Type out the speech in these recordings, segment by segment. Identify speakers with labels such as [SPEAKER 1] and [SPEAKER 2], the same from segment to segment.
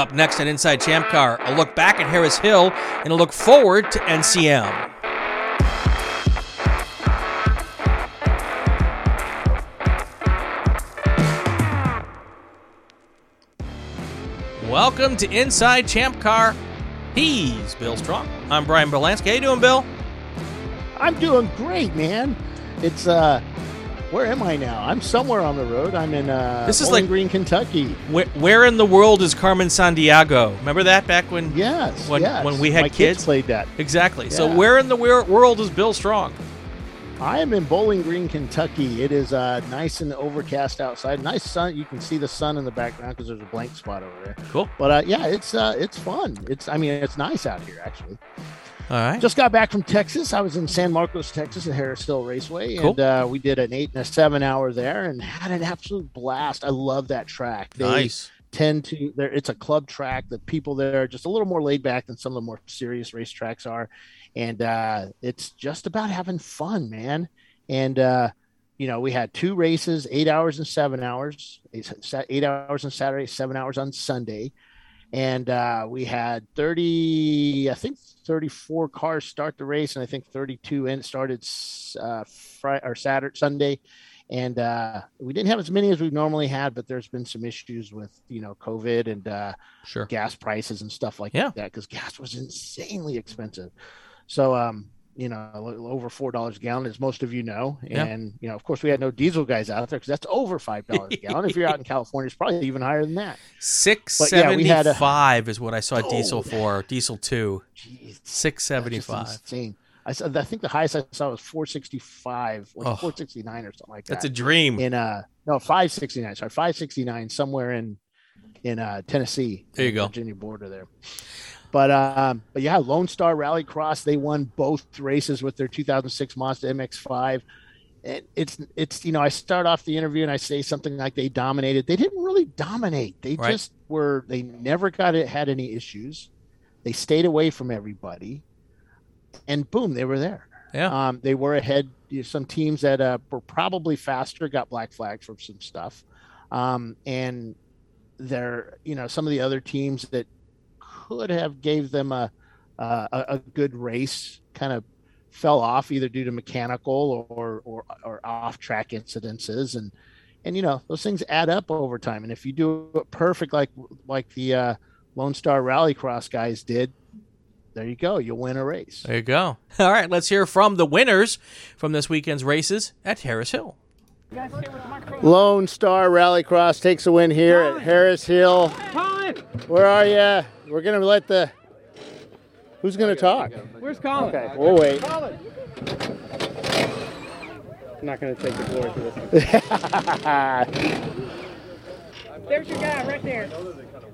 [SPEAKER 1] Up next on Inside Champ Car, a look back at Harris Hill and a look forward to NCM. Welcome to Inside Champ Car. He's Bill Strong. I'm Brian Berlansky. How you doing, Bill?
[SPEAKER 2] I'm doing great, man. It's uh where am I now? I'm somewhere on the road. I'm in uh
[SPEAKER 1] This is
[SPEAKER 2] Bowling
[SPEAKER 1] like-
[SPEAKER 2] Green, Kentucky.
[SPEAKER 1] Where, where in the world is Carmen Sandiego? Remember that back when?
[SPEAKER 2] Yes.
[SPEAKER 1] When-
[SPEAKER 2] yes.
[SPEAKER 1] when we had
[SPEAKER 2] My
[SPEAKER 1] kids?
[SPEAKER 2] played that.
[SPEAKER 1] Exactly. So where in the wor- world is Bill Strong?
[SPEAKER 2] I am in Bowling Green, Kentucky. It is uh nice and overcast outside. Nice sun. You can see the sun in the background because there's a blank spot over there.
[SPEAKER 1] Cool.
[SPEAKER 2] But uh yeah, it's uh it's fun. It's I mean it's nice out here actually.
[SPEAKER 1] All right.
[SPEAKER 2] Just got back from Texas. I was in San Marcos, Texas at Harris Hill Raceway,
[SPEAKER 1] Cool.
[SPEAKER 2] and uh, we did an eight and a seven hour there, and had an absolute blast. I love that track. They
[SPEAKER 1] nice.
[SPEAKER 2] tend to there. It's a club track. The people there are just a little more laid back than some of the more serious racetracks are, and uh, it's just about having fun, man. And uh, you know, we had two races, eight hours and seven hours, eight, eight hours on Saturday, seven hours on Sunday and uh, we had 30 i think 34 cars start the race and i think 32 in started uh, friday or saturday sunday and uh, we didn't have as many as we normally had but there's been some issues with you know covid and uh,
[SPEAKER 1] Sure.
[SPEAKER 2] gas prices and stuff like
[SPEAKER 1] Yeah.
[SPEAKER 2] that because gas was insanely expensive so um you know over four dollars a gallon as most of you know
[SPEAKER 1] Yeah.
[SPEAKER 2] and you know of course we had no diesel guys out there because that's over five dollars a gallon if you're out in california it's probably even higher than that
[SPEAKER 1] Six
[SPEAKER 2] seventy five yeah, we had a-
[SPEAKER 1] seventy-five is what I saw
[SPEAKER 2] Oh,
[SPEAKER 1] diesel for. Diesel two. Six
[SPEAKER 2] just insane. I saw, I think the highest I saw was 465 or
[SPEAKER 1] Oh.
[SPEAKER 2] 469 or something like that.
[SPEAKER 1] That's a dream.
[SPEAKER 2] in uh no 569 sorry 569 somewhere in in uh Tennessee.
[SPEAKER 1] There you go.
[SPEAKER 2] Virginia border there. But um but yeah, Lone Star Rallycross they won both races with their 2006 Mazda MX5. And it's it's you know I start off the interview and I say something like they dominated. They didn't really dominate. They
[SPEAKER 1] Right.
[SPEAKER 2] just were. They never got it had any issues. They stayed away from everybody, and boom, they were there.
[SPEAKER 1] Yeah.
[SPEAKER 2] Um, they were ahead. You know, some teams that uh, were probably faster got black flags for some stuff, um, and they're you know some of the other teams that could have gave them a a, a good race kind of fell off either due to mechanical or or, or off track incidences and and you know those things add up over time and if you do it perfect like like the uh, Lone Star Rallycross guys did there you go you'll win a race
[SPEAKER 1] There you go. All right, let's hear from the winners from this weekend's races at Harris Hill.
[SPEAKER 2] Lone Star Rallycross takes a win here at Harris Hill. Where are you? We're gonna let the. Who's gonna talk?
[SPEAKER 3] Where's Colin?
[SPEAKER 2] Okay, we'll wait.
[SPEAKER 3] I'm not going to take the glory for this.
[SPEAKER 4] There's your guy right there.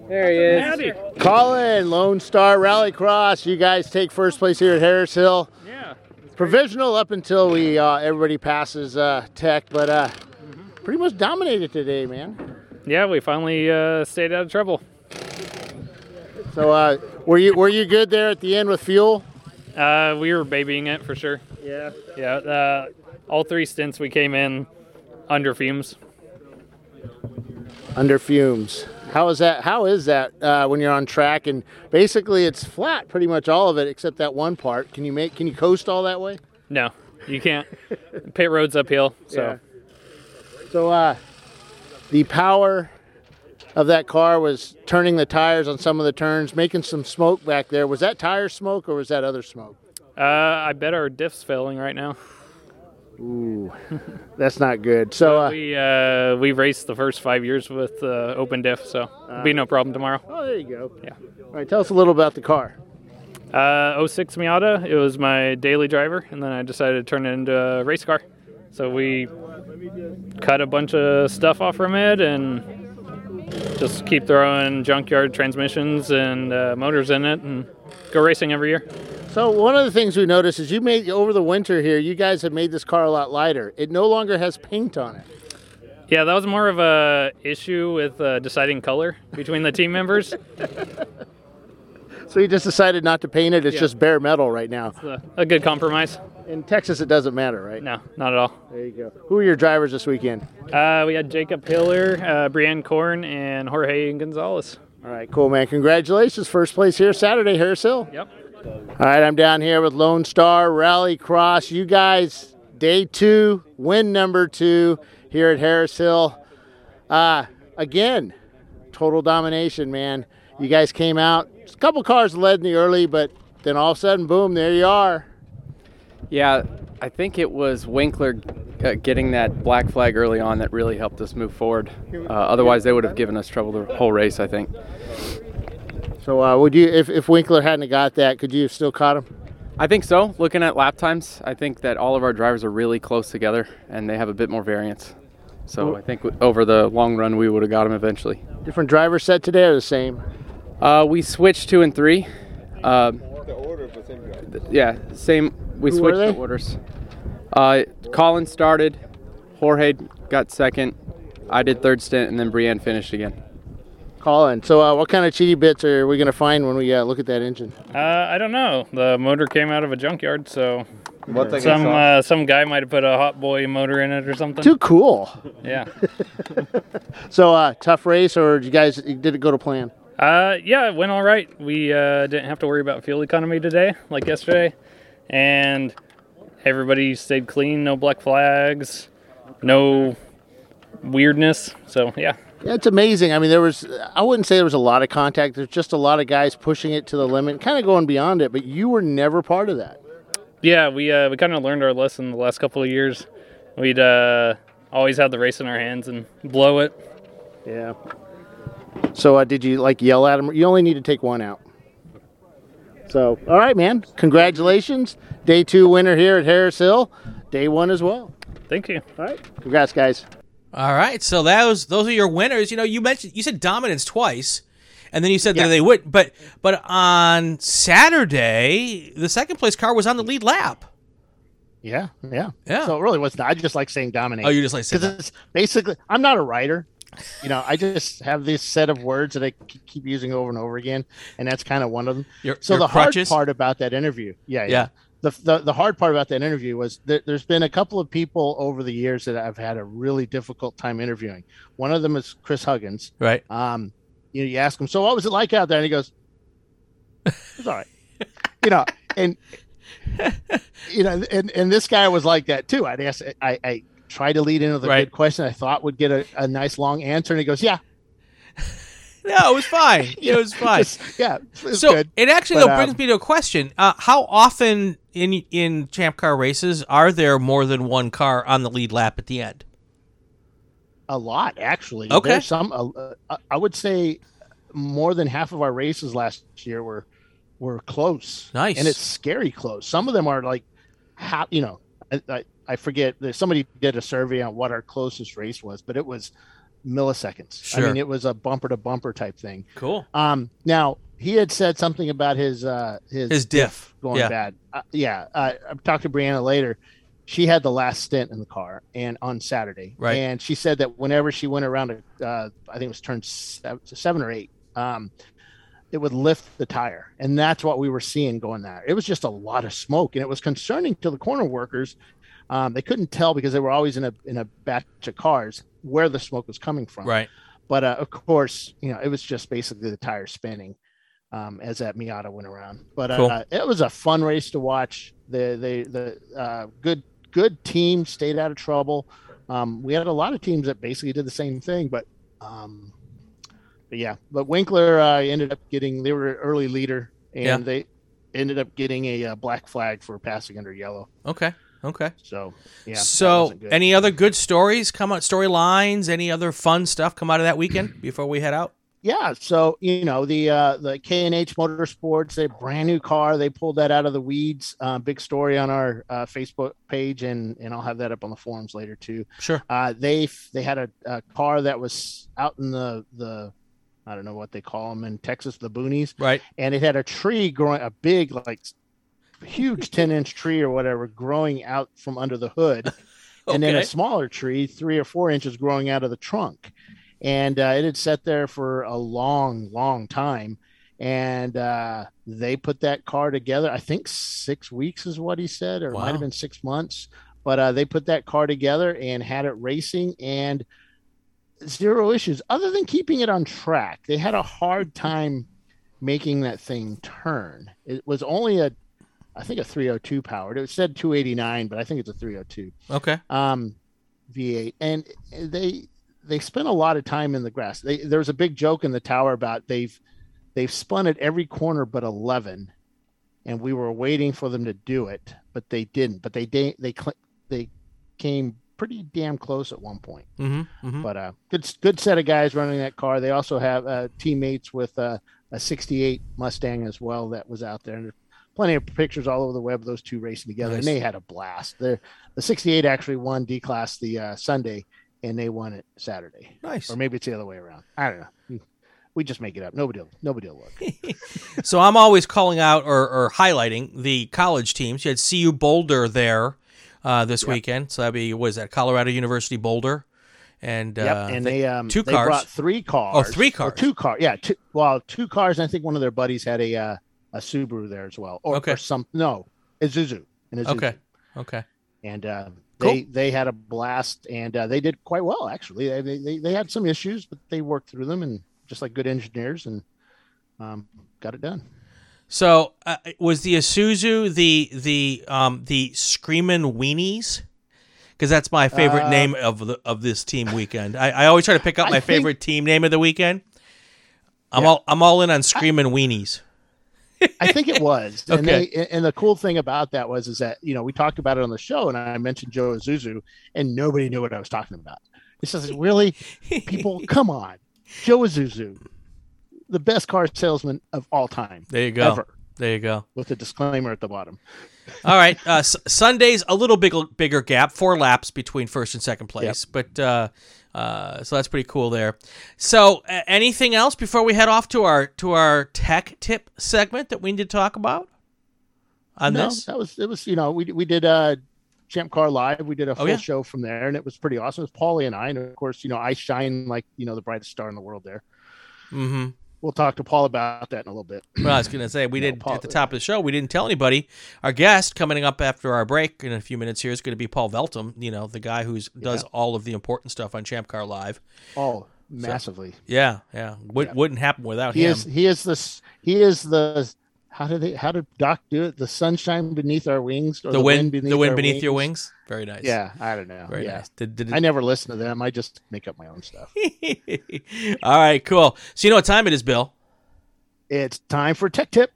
[SPEAKER 3] There he is. Howdy.
[SPEAKER 2] Colin, Lone Star Rallycross. You guys take first place here at Harris Hill.
[SPEAKER 3] Yeah.
[SPEAKER 2] Provisional up until we uh, everybody passes uh, Tech, but uh, pretty much dominated today, man.
[SPEAKER 3] Yeah, we finally uh, stayed out of trouble.
[SPEAKER 2] So uh, were you were you good there at the end with fuel?
[SPEAKER 3] Uh, we were babying it for sure.
[SPEAKER 2] Yeah.
[SPEAKER 3] Yeah. Uh, all three stints we came in under fumes.
[SPEAKER 2] Under fumes. How is that? How is that uh, when you're on track and basically it's flat, pretty much all of it except that one part? Can you make? Can you coast all that way?
[SPEAKER 3] No, you can't. Pit road's uphill, so
[SPEAKER 2] Yeah. So uh, the power of that car was turning the tires on some of the turns, making some smoke back there. Was that tire smoke or was that other smoke?
[SPEAKER 3] uh, I bet our diff's failing right now.
[SPEAKER 2] Ooh, that's not good. So uh,
[SPEAKER 3] we uh, we raced the first five years with uh, open diff, so it'll be no problem tomorrow.
[SPEAKER 2] oh, there you go.
[SPEAKER 3] Yeah.
[SPEAKER 2] All right, tell us a little about the car.
[SPEAKER 3] Uh, 06 Miata. It was my daily driver, and then I decided to turn it into a race car. So we cut a bunch of stuff off from it and just keep throwing junkyard transmissions and uh, motors in it and go racing every year.
[SPEAKER 2] So one of the things we noticed is you made over the winter here. You guys have made this car a lot lighter. It no longer has paint on it.
[SPEAKER 3] Yeah, that was more of a issue with uh, deciding color between the team members.
[SPEAKER 2] So you just decided not to paint it. It's
[SPEAKER 3] Yeah.
[SPEAKER 2] just bare metal right now.
[SPEAKER 3] A, a good compromise.
[SPEAKER 2] In Texas, it doesn't matter, right?
[SPEAKER 3] No, not at all.
[SPEAKER 2] There you go. Who are your drivers this weekend?
[SPEAKER 3] Uh, we had Jacob Hiller, uh, Brienne Korn, and Jorge Gonzalez.
[SPEAKER 2] All right, cool, man. Congratulations. First place here Saturday, Harris Hill.
[SPEAKER 3] Yep.
[SPEAKER 2] All right, I'm down here with Lone Star Rallycross. You guys, day two, win number two here at Harris Hill. Uh, again, total domination, man. You guys came out. A couple cars led in the early, but then all of a sudden, boom, there you are.
[SPEAKER 5] Yeah, I think it was Winkler uh, getting that black flag early on that really helped us move forward. Uh, otherwise, they would have given us trouble the whole race, I think.
[SPEAKER 2] So, uh, would you, if, if Winkler hadn't got that, could you have still caught him?
[SPEAKER 5] I think so. Looking at lap times, I think that all of our drivers are really close together and they have a bit more variance. So I think w- over the long run, we would have got him eventually.
[SPEAKER 2] Different driver set today or the same?
[SPEAKER 5] Uh, we switched two and three. Um, th- yeah, same. We
[SPEAKER 2] Who
[SPEAKER 5] switched the orders. Uh, Colin started. Jorge got second. I did third stint, and then Brienne finished again.
[SPEAKER 2] Colin. So, uh, what kind of cheaty bits are we going to find when we uh, look at that engine?
[SPEAKER 3] Uh, I don't know. The motor came out of a junkyard, so
[SPEAKER 6] What thing
[SPEAKER 3] some uh, some guy might have put a hot boy motor in it or something.
[SPEAKER 2] Too cool.
[SPEAKER 3] Yeah.
[SPEAKER 2] So, uh, tough race, or did you guys did it go to plan?
[SPEAKER 3] Uh, yeah, it went all right. We uh, didn't have to worry about fuel economy today, like yesterday, and everybody stayed clean. No black flags, no weirdness. So yeah,
[SPEAKER 2] Yeah, it's amazing. I mean, there was, I wouldn't say there was a lot of contact. There's just a lot of guys pushing it to the limit, kind of going beyond it, but you were never part of that.
[SPEAKER 3] yeah. We uh, we kind of learned our lesson the last couple of years. We'd uh, always have the race in our hands and blow it.
[SPEAKER 2] Yeah. So, uh, did you like yell at him? You only need to take one out. So, all right, man. Congratulations. Day two winner here at Harris Hill. Day one as well.
[SPEAKER 3] Thank you.
[SPEAKER 2] All right. Congrats, guys.
[SPEAKER 1] All right, so that was those are your winners. You know, you mentioned you said dominance twice, and then you said
[SPEAKER 2] Yeah.
[SPEAKER 1] that they would, but but on Saturday, the second place car was on the lead lap.
[SPEAKER 2] Yeah, yeah.
[SPEAKER 1] Yeah.
[SPEAKER 2] So, it really wasn't. I just like saying dominate.
[SPEAKER 1] Oh, you just like said
[SPEAKER 2] because
[SPEAKER 1] that.
[SPEAKER 2] it's basically I'm not a writer. You know, I just have this set of words that I keep using over and over again, and that's kind of one of them.
[SPEAKER 1] Your,
[SPEAKER 2] So
[SPEAKER 1] your
[SPEAKER 2] the
[SPEAKER 1] crutches.
[SPEAKER 2] hard part about that interview, yeah, yeah.
[SPEAKER 1] Yeah.
[SPEAKER 2] The, the the hard part about that interview was that there's been a couple of people over the years that I've had a really difficult time interviewing. One of them is Chris Huggins.
[SPEAKER 1] right.
[SPEAKER 2] Um, you know, you ask him, so what was it like out there? And he goes, "It's all right." you know, and you know, and and this guy was like that too. I'd ask, I I tried to lead into the
[SPEAKER 1] Right.
[SPEAKER 2] good question I thought would get a, a nice long answer, and he goes, "Yeah,
[SPEAKER 1] No, it was fine. It was fine.
[SPEAKER 2] It's- yeah, it's
[SPEAKER 1] so
[SPEAKER 2] good."
[SPEAKER 1] it actually
[SPEAKER 2] But,
[SPEAKER 1] though, brings
[SPEAKER 2] um,
[SPEAKER 1] me to a question: uh, How often in in champ car races are there more than one car on the lead lap at the end?
[SPEAKER 2] A lot, actually.
[SPEAKER 1] Okay.
[SPEAKER 2] There's some. Uh, uh, I would say more than half of our races last year were were close.
[SPEAKER 1] Nice.
[SPEAKER 2] and it's scary close. Some of them are like, how you know, I, I, I forget. Somebody did a survey on what our closest race was, but it was milliseconds.
[SPEAKER 1] Sure.
[SPEAKER 2] I mean, it was a bumper to bumper type thing.
[SPEAKER 1] Cool.
[SPEAKER 2] Um, now he had said something about his uh his,
[SPEAKER 1] His diff.
[SPEAKER 2] going
[SPEAKER 1] Yeah.
[SPEAKER 2] bad. Uh, yeah, uh, I talked to Brianna later. She had the last stint in the car, and on Saturday,
[SPEAKER 1] Right.
[SPEAKER 2] And she said that whenever she went around, a, uh, I think it was turn seven, seven or eight, um, it would lift the tire, and that's what we were seeing going there. It was just a lot of smoke, and it was concerning to the corner workers. Um, they couldn't tell because they were always in a in a batch of cars where the smoke was coming from.
[SPEAKER 1] Right.
[SPEAKER 2] But uh, of course, you know, it was just basically the tire spinning um, as that Miata went around. But uh,
[SPEAKER 1] Cool.
[SPEAKER 2] it was a fun race to watch. The the the uh, good good team stayed out of trouble. Um, we had a lot of teams that basically did the same thing, but um, but yeah. But Winkler uh, ended up getting they were early leader, and
[SPEAKER 1] Yeah.
[SPEAKER 2] they ended up getting a uh, black flag for passing under yellow.
[SPEAKER 1] Okay. Okay.
[SPEAKER 2] So yeah.
[SPEAKER 1] so, any other good stories come out? Storylines? Any other fun stuff come out of that weekend before we head out?
[SPEAKER 2] yeah so you know the uh the k&h motorsports a brand new car they pulled that out of the weeds uh, big story on our uh, facebook page and and i'll have that up on the forums later too
[SPEAKER 1] Sure.
[SPEAKER 2] uh they they had a, a car that was out in the the i don't know what they call them in texas the boonies
[SPEAKER 1] Right.
[SPEAKER 2] and it had a tree growing a big like huge 10 inch tree or whatever growing out from under the hood. And then a smaller tree three or four inches growing out of the trunk. And uh, it had sat there for a long long time. And uh, they put that car together i think six weeks is what he said or it might have been six months. But uh, they put that car together and had it racing and zero issues other than keeping it on track. They had a hard time making that thing turn. It was only a, I think a 302 powered. It said 289, but I think it's a 302
[SPEAKER 1] Okay.
[SPEAKER 2] um, V8, and they they spent a lot of time in the grass. They, there was a big joke in the tower about they've they've spun at every corner but 11, and we were waiting for them to do it, but they didn't. But they they they, they came pretty damn close at one point.
[SPEAKER 1] Mm-hmm. mm-hmm.
[SPEAKER 2] But uh, good good set of guys running that car. They also have uh, teammates with uh, a '68 Mustang as well that was out there. And plenty of pictures all over the web of those two racing together,
[SPEAKER 1] Nice.
[SPEAKER 2] and they had a blast. The the '68 actually won D class the uh, Sunday, and they won it Saturday,
[SPEAKER 1] Nice.
[SPEAKER 2] or maybe it's the other way around. I don't know. We, we just make it up. Nobody will. Nobody will look.
[SPEAKER 1] So I'm always calling out or, or highlighting the college teams. You had CU Boulder there uh, this
[SPEAKER 2] Yep.
[SPEAKER 1] weekend. So that'd be what is that? Colorado University Boulder, and
[SPEAKER 2] Yep,
[SPEAKER 1] uh,
[SPEAKER 2] and
[SPEAKER 1] they-
[SPEAKER 2] they um
[SPEAKER 1] two
[SPEAKER 2] they
[SPEAKER 1] cars.
[SPEAKER 2] brought three cars.
[SPEAKER 1] Oh, three
[SPEAKER 2] Or
[SPEAKER 1] cars.
[SPEAKER 2] two car. Yeah, two. Well, two cars. I think one of their buddies had a uh, a Subaru there as well, or,
[SPEAKER 1] Okay.
[SPEAKER 2] or some no, Isuzu. An Isuzu.
[SPEAKER 1] okay, okay,
[SPEAKER 2] and uh,
[SPEAKER 1] Cool.
[SPEAKER 2] they they had a blast, and uh, they did quite well actually. They, they they had some issues, but they worked through them, and just like good engineers, and um, got it done.
[SPEAKER 1] So uh, was the Isuzu the the um the screaming Weenies? Because that's my favorite
[SPEAKER 2] Uh,
[SPEAKER 1] name of the of this team weekend. I, I always try to pick up my
[SPEAKER 2] think-
[SPEAKER 1] favorite team name of the weekend. I'm
[SPEAKER 2] Yeah.
[SPEAKER 1] all I'm all in on Screamin' Weenies.
[SPEAKER 2] I think it was. And they and the cool thing about that was is that you know we talked about it on the show, and I mentioned Joe Isuzu, and nobody knew what I was talking about. It says, really, people, come on, Joe Isuzu, the best car salesman of all time,
[SPEAKER 1] There you go.
[SPEAKER 2] ever,
[SPEAKER 1] There you go.
[SPEAKER 2] with a disclaimer at the bottom.
[SPEAKER 1] All right. Uh, S- Sunday's a little bigger bigger gap, four laps between first and second place, but uh, uh, so that's pretty cool there. So, uh, anything else before we head off to our to our tech tip segment that we need to talk about on
[SPEAKER 2] no,
[SPEAKER 1] this?
[SPEAKER 2] that was it. Was you know we we did uh Champ Car Live. We did a full
[SPEAKER 1] Oh, yeah.
[SPEAKER 2] show from there, and it was pretty awesome. It was Paulie and I, and of course, you know, I shine like you know the brightest star in the world. There,
[SPEAKER 1] Mm-hmm.
[SPEAKER 2] We'll talk to Paul about that in a little bit.
[SPEAKER 1] Well, I was going to say we
[SPEAKER 2] No,
[SPEAKER 1] did
[SPEAKER 2] Paul-
[SPEAKER 1] at the top of the show. We didn't tell anybody. Our guest coming up after our break in a few minutes here is going to be Paul Veltum. You know, the guy who's does
[SPEAKER 2] Yeah.
[SPEAKER 1] all of the important stuff on Champ Car Live.
[SPEAKER 2] Oh, massively.
[SPEAKER 1] Yeah, yeah. Would,
[SPEAKER 2] Yeah.
[SPEAKER 1] Wouldn't happen without
[SPEAKER 2] He
[SPEAKER 1] him.
[SPEAKER 2] is he is this he is the how did they how did Doc do it? The sunshine beneath our wings, or
[SPEAKER 1] the, wind,
[SPEAKER 2] beneath
[SPEAKER 1] the wind beneath your wings. Very nice.
[SPEAKER 2] Yeah, I don't know.
[SPEAKER 1] Very
[SPEAKER 2] yeah,
[SPEAKER 1] nice. Did, did,
[SPEAKER 2] I never listen to them. I just make up my own stuff.
[SPEAKER 1] All right, cool. So you know what time it is, Bill?
[SPEAKER 2] it's time for Tech Tip.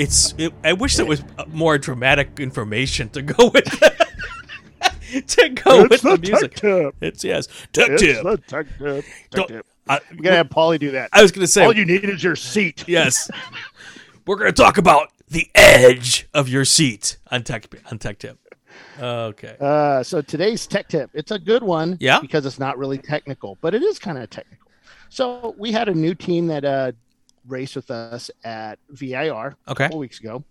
[SPEAKER 1] It's. It, I wish there was more dramatic information to go with. to go with the, music.
[SPEAKER 2] Tip.
[SPEAKER 1] It's yes. Tech
[SPEAKER 2] It's
[SPEAKER 1] tip.
[SPEAKER 2] the Tech Tip. Tech Tip.
[SPEAKER 1] I,
[SPEAKER 2] We gotta have Paulie do that.
[SPEAKER 1] I was going to say.
[SPEAKER 2] All you need is your seat.
[SPEAKER 1] yes. We're going to talk about the edge of your seat on tech on tech tip. Okay.
[SPEAKER 2] Uh, so today's tech tip, it's a good one.
[SPEAKER 1] Yeah.
[SPEAKER 2] Because it's not really technical, but it is kind of technical. So we had a new team that uh, raced with us at VIR a couple weeks ago,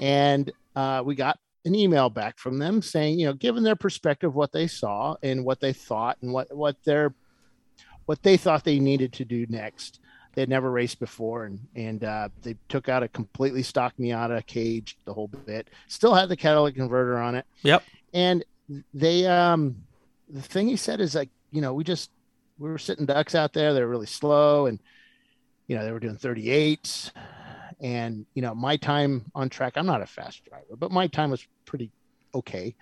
[SPEAKER 2] and uh, we got an email back from them saying, you know, given their perspective, what they saw and what they thought, and what what their what they thought they needed to do next. They'd never raced before, and and uh, they took out a completely stock Miata cage, the whole bit. Still had the catalytic converter on it
[SPEAKER 1] Yep.
[SPEAKER 2] and they um the thing he said is like you know we just we were sitting ducks out there they're really slow and you know they were doing 38s and you know my time on track i'm not a fast driver but my time was pretty okay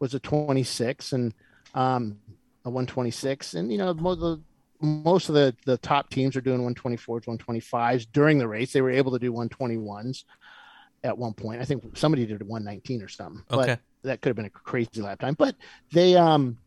[SPEAKER 2] was a 26 and um a 126 and you know most of the most of the the top teams are doing 124s 125s during the race they were able to do 121s at one point i think somebody did a 119 or something but
[SPEAKER 1] Okay.
[SPEAKER 2] that could have been a crazy lap time. But they um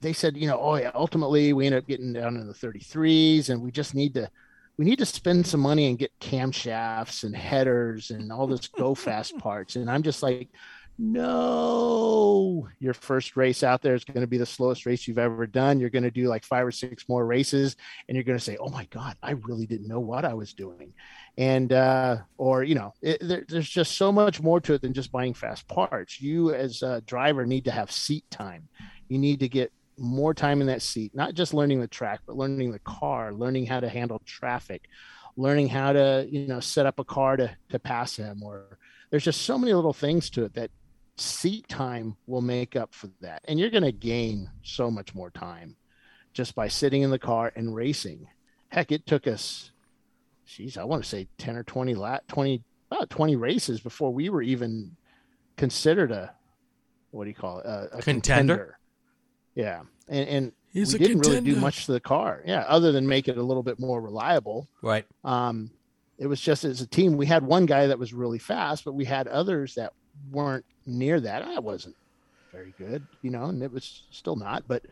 [SPEAKER 2] they said, you know, oh yeah, ultimately we end up getting down in the 33s and we just need to we need to spend some money and get camshafts and headers and all this go fast parts. And I'm just like, no, your first race out there is going to be the slowest race you've ever done. You're going to do like five or six more races and you're going to say, oh my God, I really didn't know what I was doing. And, uh, or, you know, it, there, there's just so much more to it than just buying fast parts. You, as a driver, need to have seat time. You need to get more time in that seat, not just learning the track, but learning the car, learning how to handle traffic, learning how to, you know, set up a car to, to pass him or there's just so many little things to it that seat time will make up for that. And you're going to gain so much more time just by sitting in the car and racing. Heck, it took us, geez, I want to say 10 or 20 lat, 20, about 20 races before we were even considered a, what do you call it? A, a
[SPEAKER 1] Contender?
[SPEAKER 2] contender. Yeah. And, and
[SPEAKER 1] He's
[SPEAKER 2] we didn't really do much to the car. Yeah. Other than make it a little bit more reliable.
[SPEAKER 1] Right.
[SPEAKER 2] Um, it was just as a team, we had one guy that was really fast, but we had others that weren't near that. I wasn't very good, you know, and it was still not, but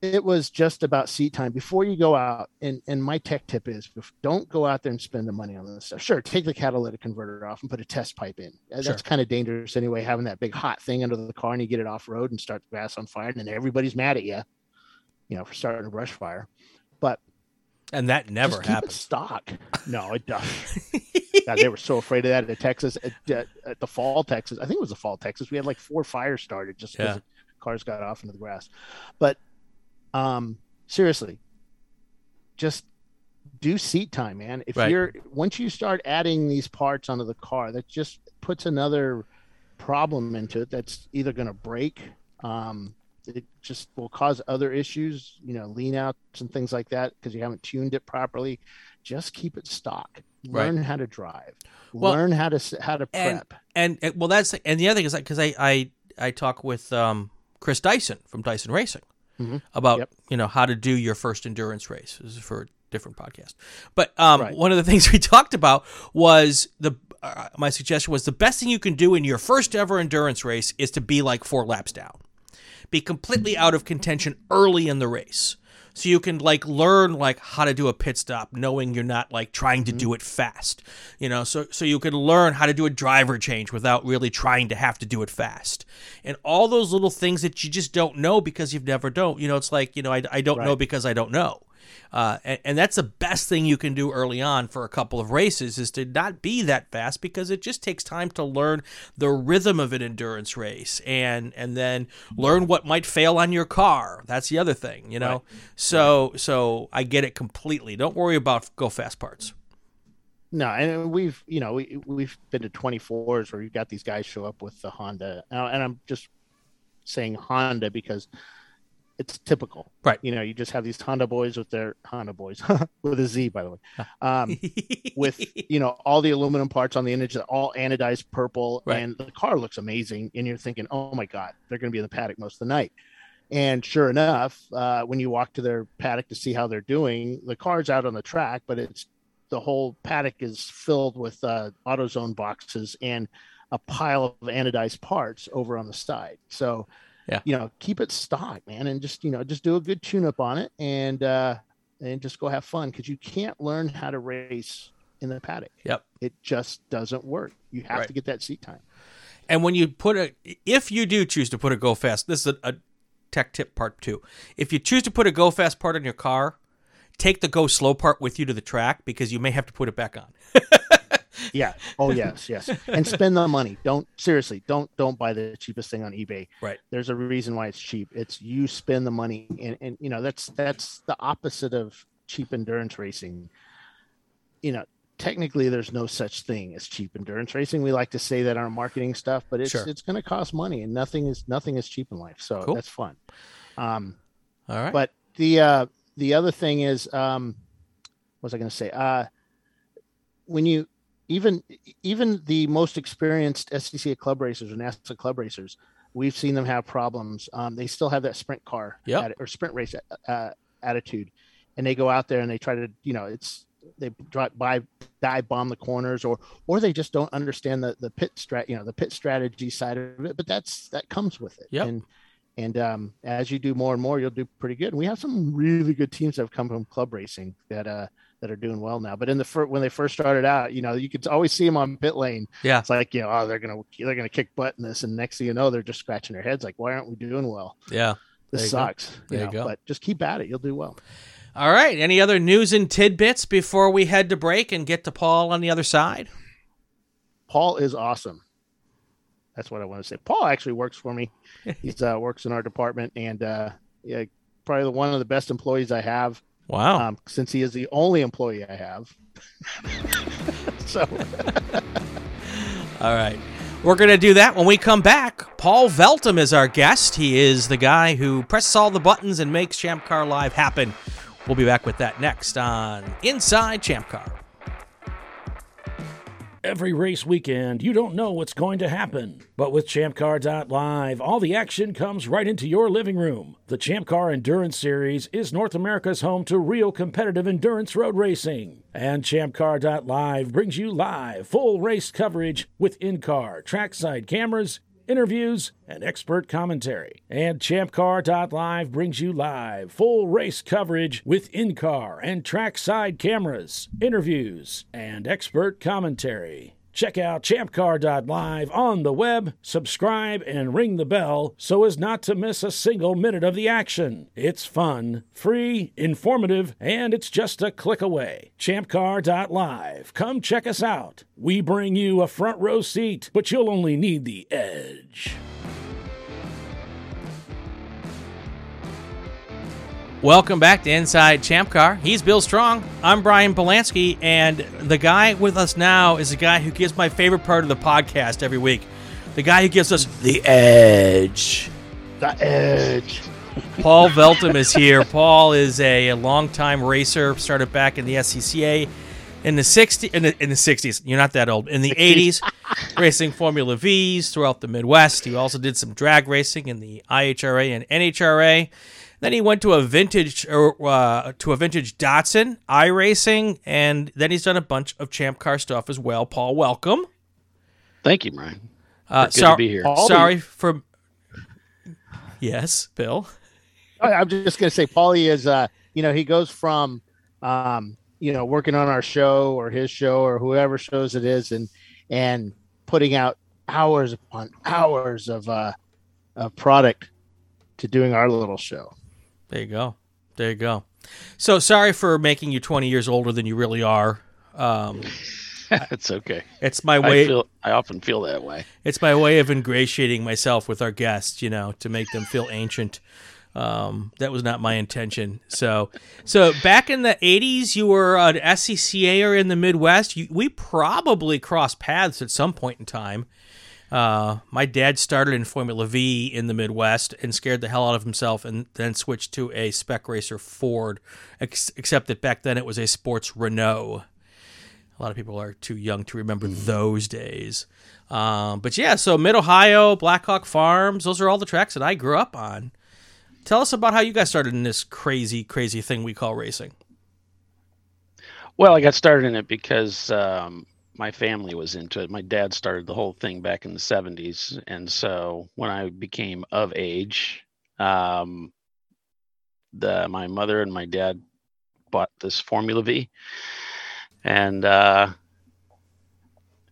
[SPEAKER 2] it was just about seat time before you go out. And, and my tech tip is don't go out there and spend the money on this stuff. Sure. Take the catalytic converter off and put a test pipe in.
[SPEAKER 1] Sure.
[SPEAKER 2] That's kind of dangerous anyway, having that big hot thing under the car and you get it off road and start the gas on fire. And then everybody's mad at you, you know, for starting a brush fire. But
[SPEAKER 1] And that never
[SPEAKER 2] just keep it
[SPEAKER 1] happens.
[SPEAKER 2] stock. No, it doesn't. God, they were so afraid of that at Texas, at, at, at the fall Texas. I think it was the fall Texas. We had like four fires started just because
[SPEAKER 1] Yeah.
[SPEAKER 2] cars got off into the grass. But um, seriously, just do seat time, man. If
[SPEAKER 1] Right.
[SPEAKER 2] you're once you start adding these parts onto the car, that just puts another problem into it. That's either going to break. Um, it just will cause other issues, you know, lean outs and things like that because you haven't tuned it properly. Just keep it stock.
[SPEAKER 1] Right.
[SPEAKER 2] Learn how to drive.
[SPEAKER 1] Well,
[SPEAKER 2] Learn how to how to
[SPEAKER 1] and-
[SPEAKER 2] prep.
[SPEAKER 1] and and- well that's and the other thing is because I, I I talk with um, Chris Dyson from Dyson Racing
[SPEAKER 2] Mhm.
[SPEAKER 1] about
[SPEAKER 2] Yep.
[SPEAKER 1] you know how to do your first endurance race. This is for a different podcast, but um,
[SPEAKER 2] Right.
[SPEAKER 1] one of the things we talked about was the uh, my suggestion was the best thing you can do in your first ever endurance race is to be like four laps down, be completely out of contention early in the race. So you can like learn like how to do a pit stop, knowing you're not like trying to mm-hmm. do it fast, you know. So so you can learn how to do a driver change without really trying to have to do it fast, and all those little things that you just don't know because you've never don't. You know, it's like you know I, I don't know because I don't know, uh, and, and that's the best thing you can do early on for a couple of races is to not be that fast because it just takes time to learn the rhythm of an endurance race and and then learn what might fail on your car. That's the other thing, you know. So so I get it completely. Don't worry about go fast parts.
[SPEAKER 2] No, and we've you know we we've been to 24s where you've got these guys show up with the Honda, and I'm just saying Honda because it's typical,
[SPEAKER 1] Right.
[SPEAKER 2] You know, you just have these Honda boys with their Honda boys with a Z, by the way, um, with you know all the aluminum parts on the image, all anodized purple,
[SPEAKER 1] Right.
[SPEAKER 2] and the car looks amazing, and you're thinking, oh my god, they're going to be in the paddock most of the night. And sure enough, uh, when you walk to their paddock to see how they're doing, the car's out on the track, but it's the whole paddock is filled with uh, AutoZone boxes and a pile of anodized parts over on the side. So,
[SPEAKER 1] Yeah.
[SPEAKER 2] you know, keep it stock, man, and just you know, just do a good tune up on it, and uh, and just go have fun because you can't learn how to race in the paddock.
[SPEAKER 1] Yep.
[SPEAKER 2] It just doesn't work. You have
[SPEAKER 1] Right.
[SPEAKER 2] to get that seat time.
[SPEAKER 1] And when you put a, if you do choose to put a go fast, this is a, a tech tip part two. If you choose to put a go fast part on your car, take the go slow part with you to the track because you may have to put it back on.
[SPEAKER 2] Yeah. Oh yes, yes. And spend the money. Don't seriously. Don't don't buy the cheapest thing on eBay.
[SPEAKER 1] Right.
[SPEAKER 2] There's a reason why it's cheap. It's you spend the money, and and you know that's that's the opposite of cheap endurance racing. You know, technically, there's no such thing as cheap endurance racing. We like to say that on our marketing stuff, but it's
[SPEAKER 1] Sure.
[SPEAKER 2] it's going to cost money, and nothing is nothing is cheap in life. So
[SPEAKER 1] Cool.
[SPEAKER 2] that's fun. Um,
[SPEAKER 1] All right.
[SPEAKER 2] but the uh the other thing is um what was i going to say uh when you even even the most experienced scca club racers or nasa club racers we've seen them have problems um they still have that sprint car
[SPEAKER 1] Yep.
[SPEAKER 2] or sprint race uh, attitude and they go out there and they try to you know it's they drive by dive bomb the corners or or they just don't understand the the pit strat you know the pit strategy side of it but that's that comes with it
[SPEAKER 1] Yep.
[SPEAKER 2] and and um, as you do more and more, you'll do pretty good. And we have some really good teams that have come from club racing that uh, that are doing well now. But in the fir- when they first started out, you know, you could always see them on pit lane.
[SPEAKER 1] Yeah.
[SPEAKER 2] It's like, you know, oh, they're gonna they're gonna kick butt in this, and next thing you know, they're just scratching their heads like, why aren't we doing well?
[SPEAKER 1] yeah.
[SPEAKER 2] This
[SPEAKER 1] you go.
[SPEAKER 2] sucks.
[SPEAKER 1] There you
[SPEAKER 2] know,
[SPEAKER 1] go.
[SPEAKER 2] But just keep at it. You'll do well.
[SPEAKER 1] All right. Any other news and tidbits before we head to break and get to Paul on the other side?
[SPEAKER 2] Paul is awesome. That's what I want to say. Paul actually works for me. He's uh, works in our department, and uh, yeah, probably one of the best employees I have.
[SPEAKER 1] Wow.
[SPEAKER 2] Um, since he is the only employee I have. so.
[SPEAKER 1] All right. We're going to do that when we come back. Paul Veltum is our guest. He is the guy who presses all the buttons and makes Champ Car Live happen. We'll be back with that next on Inside Champ Car.
[SPEAKER 6] Every race weekend, you don't know what's going to happen. But with ChampCar.live, all the action comes right into your living room. The Champ Car Endurance Series is North America's home to real competitive endurance road racing. And ChampCar.live brings you live, full race coverage with in car, trackside cameras, interviews, and expert commentary. And ChampCar.live brings you live, full race coverage with in car and trackside cameras, interviews, and expert commentary. Check out champcar.live on the web, subscribe, and ring the bell so as not to miss a single minute of the action. It's fun, free, informative, and it's just a click away. Champcar.live. Come check us out. We bring you a front row seat, but you'll only need the edge.
[SPEAKER 1] Welcome back to Inside Champ Car. He's Bill Strong. I'm Brian Polanski, and the guy with us now is the guy who gives my favorite part of the podcast every week. The guy who gives us the edge.
[SPEAKER 2] The edge.
[SPEAKER 1] Paul Veltum is here. Paul is a, a longtime racer, started back in the SCCA in the 60s in the, in the 60s. You're not that old. In the 80s, racing Formula Vs throughout the Midwest. He also did some drag racing in the IHRA and NHRA. Then he went to a vintage uh, to a vintage Datsun iRacing, and then he's done a bunch of Champ Car stuff as well. Paul, welcome.
[SPEAKER 7] Thank you, Brian.
[SPEAKER 1] Uh,
[SPEAKER 7] Good
[SPEAKER 1] so-
[SPEAKER 7] to be here.
[SPEAKER 2] Paul,
[SPEAKER 1] Sorry for. Yes, Bill.
[SPEAKER 2] I- I'm just gonna say, Paulie is, uh, you know, he goes from, um, you know, working on our show or his show or whoever shows it is, and and putting out hours upon hours of uh, of product to doing our little show.
[SPEAKER 1] There you go. There you go. So sorry for making you 20 years older than you really are. Um,
[SPEAKER 7] it's okay.
[SPEAKER 1] it's my
[SPEAKER 7] I
[SPEAKER 1] way.
[SPEAKER 7] feel I often feel that way.
[SPEAKER 1] it's my way of ingratiating myself with our guests. You know, to make them feel ancient. Um, that was not my intention. So, so back in the '80s, you were an SCCA or in the Midwest. You, we probably crossed paths at some point in time. Uh, my dad started in Formula V in the Midwest and scared the hell out of himself, and then switched to a spec racer Ford. Ex- except that back then it was a sports Renault. A lot of people are too young to remember those days. Um, but yeah, so Mid Ohio, Blackhawk Farms, those are all the tracks that I grew up on. Tell us about how you guys started in this crazy, crazy thing we call racing.
[SPEAKER 7] Well, I got started in it because um, my family was into it. My dad started the whole thing back in the 70s. And so when I became of age, um, the my mother and my dad bought this Formula V and uh,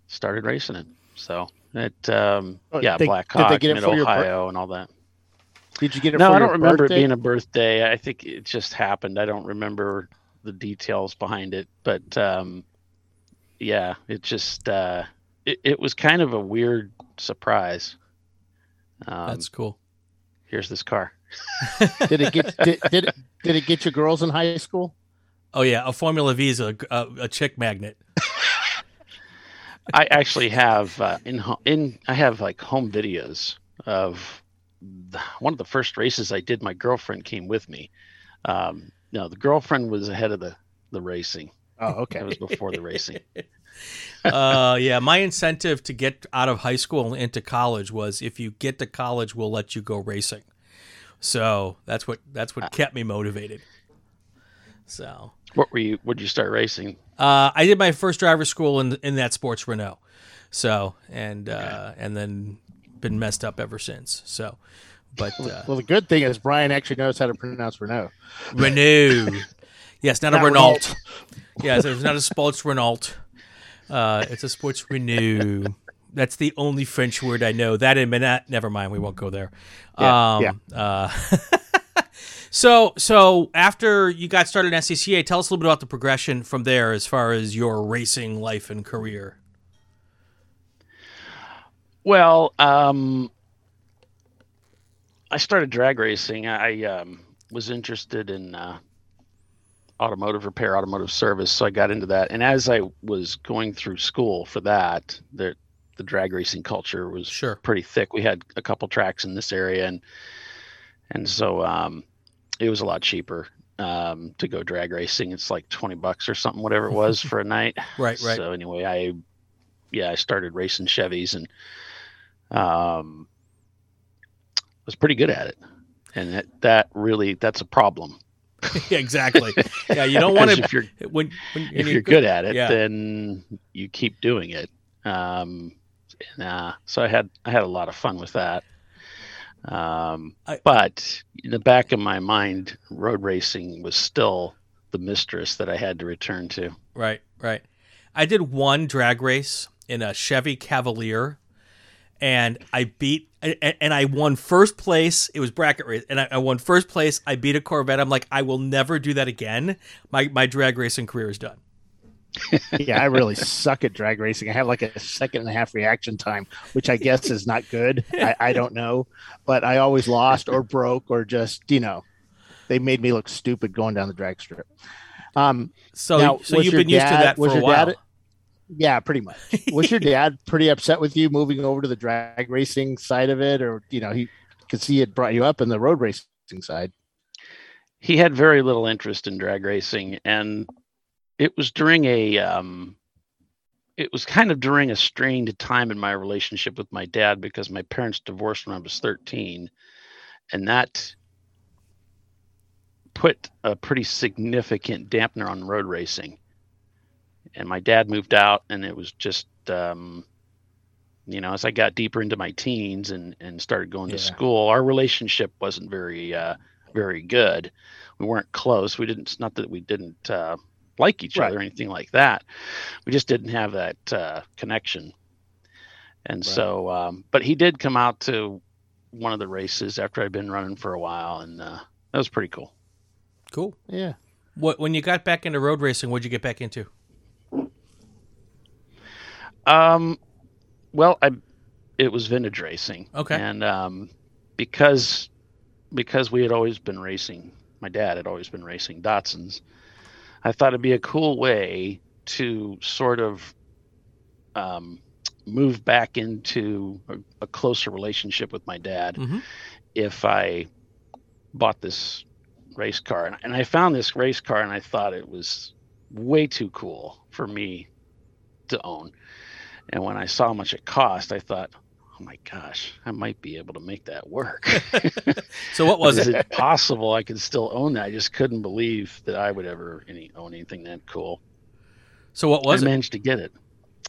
[SPEAKER 7] started racing it. So it, um,
[SPEAKER 2] Oh,
[SPEAKER 7] yeah,
[SPEAKER 2] they-
[SPEAKER 7] Blackhawk,
[SPEAKER 2] get it
[SPEAKER 7] Mid
[SPEAKER 2] for bir-
[SPEAKER 7] Ohio, and all that.
[SPEAKER 2] Did you get it?
[SPEAKER 7] No, I don't remember
[SPEAKER 2] birthday?
[SPEAKER 7] it being a birthday. I think it just happened. I don't remember the details behind it, but um, yeah, it just uh, it, it was kind of a weird surprise. Um,
[SPEAKER 1] That's cool.
[SPEAKER 7] here's this car.
[SPEAKER 2] Did it get? did, did it? Did it get your girls in high school?
[SPEAKER 1] Oh yeah, a Formula V is a, a, a chick magnet.
[SPEAKER 7] I actually have uh, in in I have like home videos of the, one of the first races I did. My girlfriend came with me. Um, no, the girlfriend was ahead of the the racing.
[SPEAKER 2] Oh, okay.
[SPEAKER 7] That was before the racing.
[SPEAKER 1] uh, yeah, my incentive to get out of high school and into college was if you get to college, we'll let you go racing. So that's what that's what kept me motivated. So
[SPEAKER 7] What were you? Would you start racing?
[SPEAKER 1] uh, I did my first driver school in in that sports Renault. So and uh, and then been messed up ever since. So, but uh,
[SPEAKER 2] Well, the good thing is Brian actually knows how to pronounce Renault.
[SPEAKER 1] Renault. Yes, not, a
[SPEAKER 2] Not
[SPEAKER 1] Renault.
[SPEAKER 2] Renault.
[SPEAKER 1] Yes, it's not a sports Renault. Uh, it's a sports Renew. That's the only French word I know. That and not. Never mind. We won't go there.
[SPEAKER 2] Yeah,
[SPEAKER 1] um, Uh, so, so after you got started in SCCA, tell us a little bit about the progression from there as far as your racing life and career.
[SPEAKER 7] Well, um, I started drag racing. I um, was interested in uh, automotive repair, automotive service, so I got into that. And as I was going through school for that, the the drag racing culture was
[SPEAKER 1] Sure.
[SPEAKER 7] pretty thick. We had a couple tracks in this area, and and so um, it was a lot cheaper um, to go drag racing. It's like twenty bucks or something, whatever it was for a night.
[SPEAKER 1] Right, right.
[SPEAKER 7] So anyway, I yeah, I started racing Chevys and um, was pretty good at it. And that, that really that's a problem.
[SPEAKER 1] exactly. Yeah, you don't want to
[SPEAKER 7] if you're
[SPEAKER 1] when, when
[SPEAKER 7] if you're good at it,
[SPEAKER 1] yeah.
[SPEAKER 7] then you keep doing it. Um, and, uh, so I had I had a lot of fun with that. Um,
[SPEAKER 1] I-
[SPEAKER 7] but in the back of my mind, road racing was still the mistress that I had to return to.
[SPEAKER 1] Right, right. I did one drag race in a Chevy Cavalier, and I beat and, and I won first place. It was bracket race, and I, I won first place. I beat a Corvette. I'm like, I will never do that again. My my drag racing career is done.
[SPEAKER 2] yeah, I really suck at drag racing. I have like a second and a half reaction time, which I guess is not good. I, I don't know, but I always lost or broke or just you know, they made me look stupid going down the drag strip. Um,
[SPEAKER 1] So
[SPEAKER 2] Now,
[SPEAKER 1] so you've been used to
[SPEAKER 2] dad-
[SPEAKER 1] that for a
[SPEAKER 2] your dad-
[SPEAKER 1] while.
[SPEAKER 2] Yeah, pretty much. Was your dad pretty upset with you moving over to the drag racing side of it, or you know, he because he had brought you up in the road racing side?
[SPEAKER 7] he had very little interest in drag racing and it was during a um it was kind of during a strained time in my relationship with my dad because my parents divorced when I was 13 and that put a pretty significant dampener on road racing and my dad moved out and it was just um you know as I got deeper into my teens and and started going to school our relationship wasn't very uh very good we weren't close we didn't it's not that we didn't uh like each
[SPEAKER 2] Right.
[SPEAKER 7] other or anything like that we just didn't have that uh connection and
[SPEAKER 2] Right.
[SPEAKER 7] so um but he did come out to one of the races after I'd been running for a while and uh that was pretty cool
[SPEAKER 1] Cool.
[SPEAKER 2] Yeah,
[SPEAKER 1] What when you got back into road racing? What'd you get back into?
[SPEAKER 7] Um, well, I it was vintage racing.
[SPEAKER 1] Okay.
[SPEAKER 7] And um, because because we had always been racing, my dad had always been racing Datsuns. I thought it'd be a cool way to sort of um, move back into a, a closer relationship with my dad
[SPEAKER 1] Mhm.
[SPEAKER 7] if I bought this race car. And, and I found this race car and I thought it was way too cool for me to own. And when I saw how much it cost, I thought, oh my gosh, I might be able to make that work.
[SPEAKER 1] So what was
[SPEAKER 7] Is
[SPEAKER 1] it?
[SPEAKER 7] it possible I could still own that? I just couldn't believe that I would ever any, own anything that cool.
[SPEAKER 1] So what was
[SPEAKER 7] I
[SPEAKER 1] it?
[SPEAKER 7] managed to get it.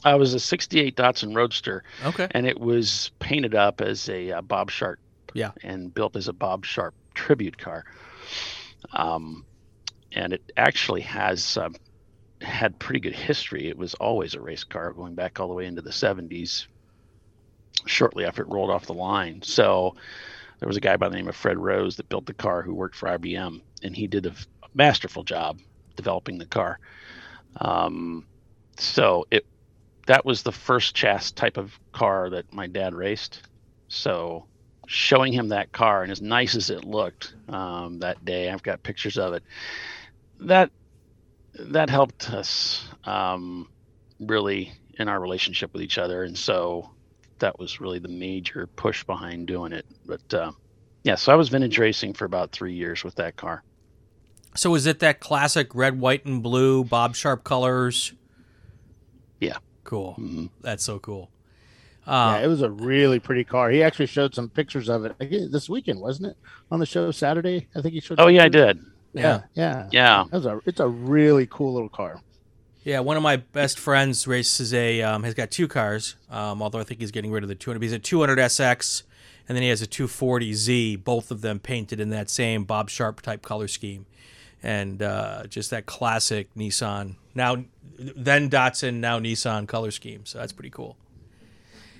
[SPEAKER 7] I was a 68 Datsun Roadster,
[SPEAKER 1] Okay.
[SPEAKER 7] and it was painted up as a uh, Bob Sharp
[SPEAKER 1] Yeah.
[SPEAKER 7] and built as a Bob Sharp tribute car. Um, and it actually has um, had pretty good history. It was always a race car going back all the way into the 70s, shortly after it rolled off the line. So there was a guy by the name of Fred Rose that built the car who worked for IBM, and he did a masterful job developing the car. Um, so it that was the first chas type of car that my dad raced. So showing him that car and as nice as it looked um, that day, I've got pictures of it. That that helped us um, really in our relationship with each other, and so that was really the major push behind doing it. But uh, yeah, so I was vintage racing for about three years with that car.
[SPEAKER 1] So is it that classic red, white, and blue Bob Sharp colors?
[SPEAKER 7] Yeah.
[SPEAKER 1] Cool.
[SPEAKER 7] Mhm.
[SPEAKER 1] That's so cool.
[SPEAKER 2] yeah,
[SPEAKER 1] Uh,
[SPEAKER 2] it was a really pretty car. He actually showed some pictures of it this weekend, wasn't it? On the show Saturday, I think he showed.
[SPEAKER 7] Oh yeah, I did.
[SPEAKER 2] Yeah, yeah,
[SPEAKER 7] Yeah.
[SPEAKER 2] That was a. It's a really cool little car.
[SPEAKER 1] yeah, one of my best friends races a. Um, has got two cars. Um, although I think he's getting rid of the 200. He's a 200 SX, and then he has a 240Z. Both of them painted in that same Bob Sharp type color scheme, and uh, just that classic Nissan. Now, then Datsun, now Nissan color scheme. So that's pretty cool.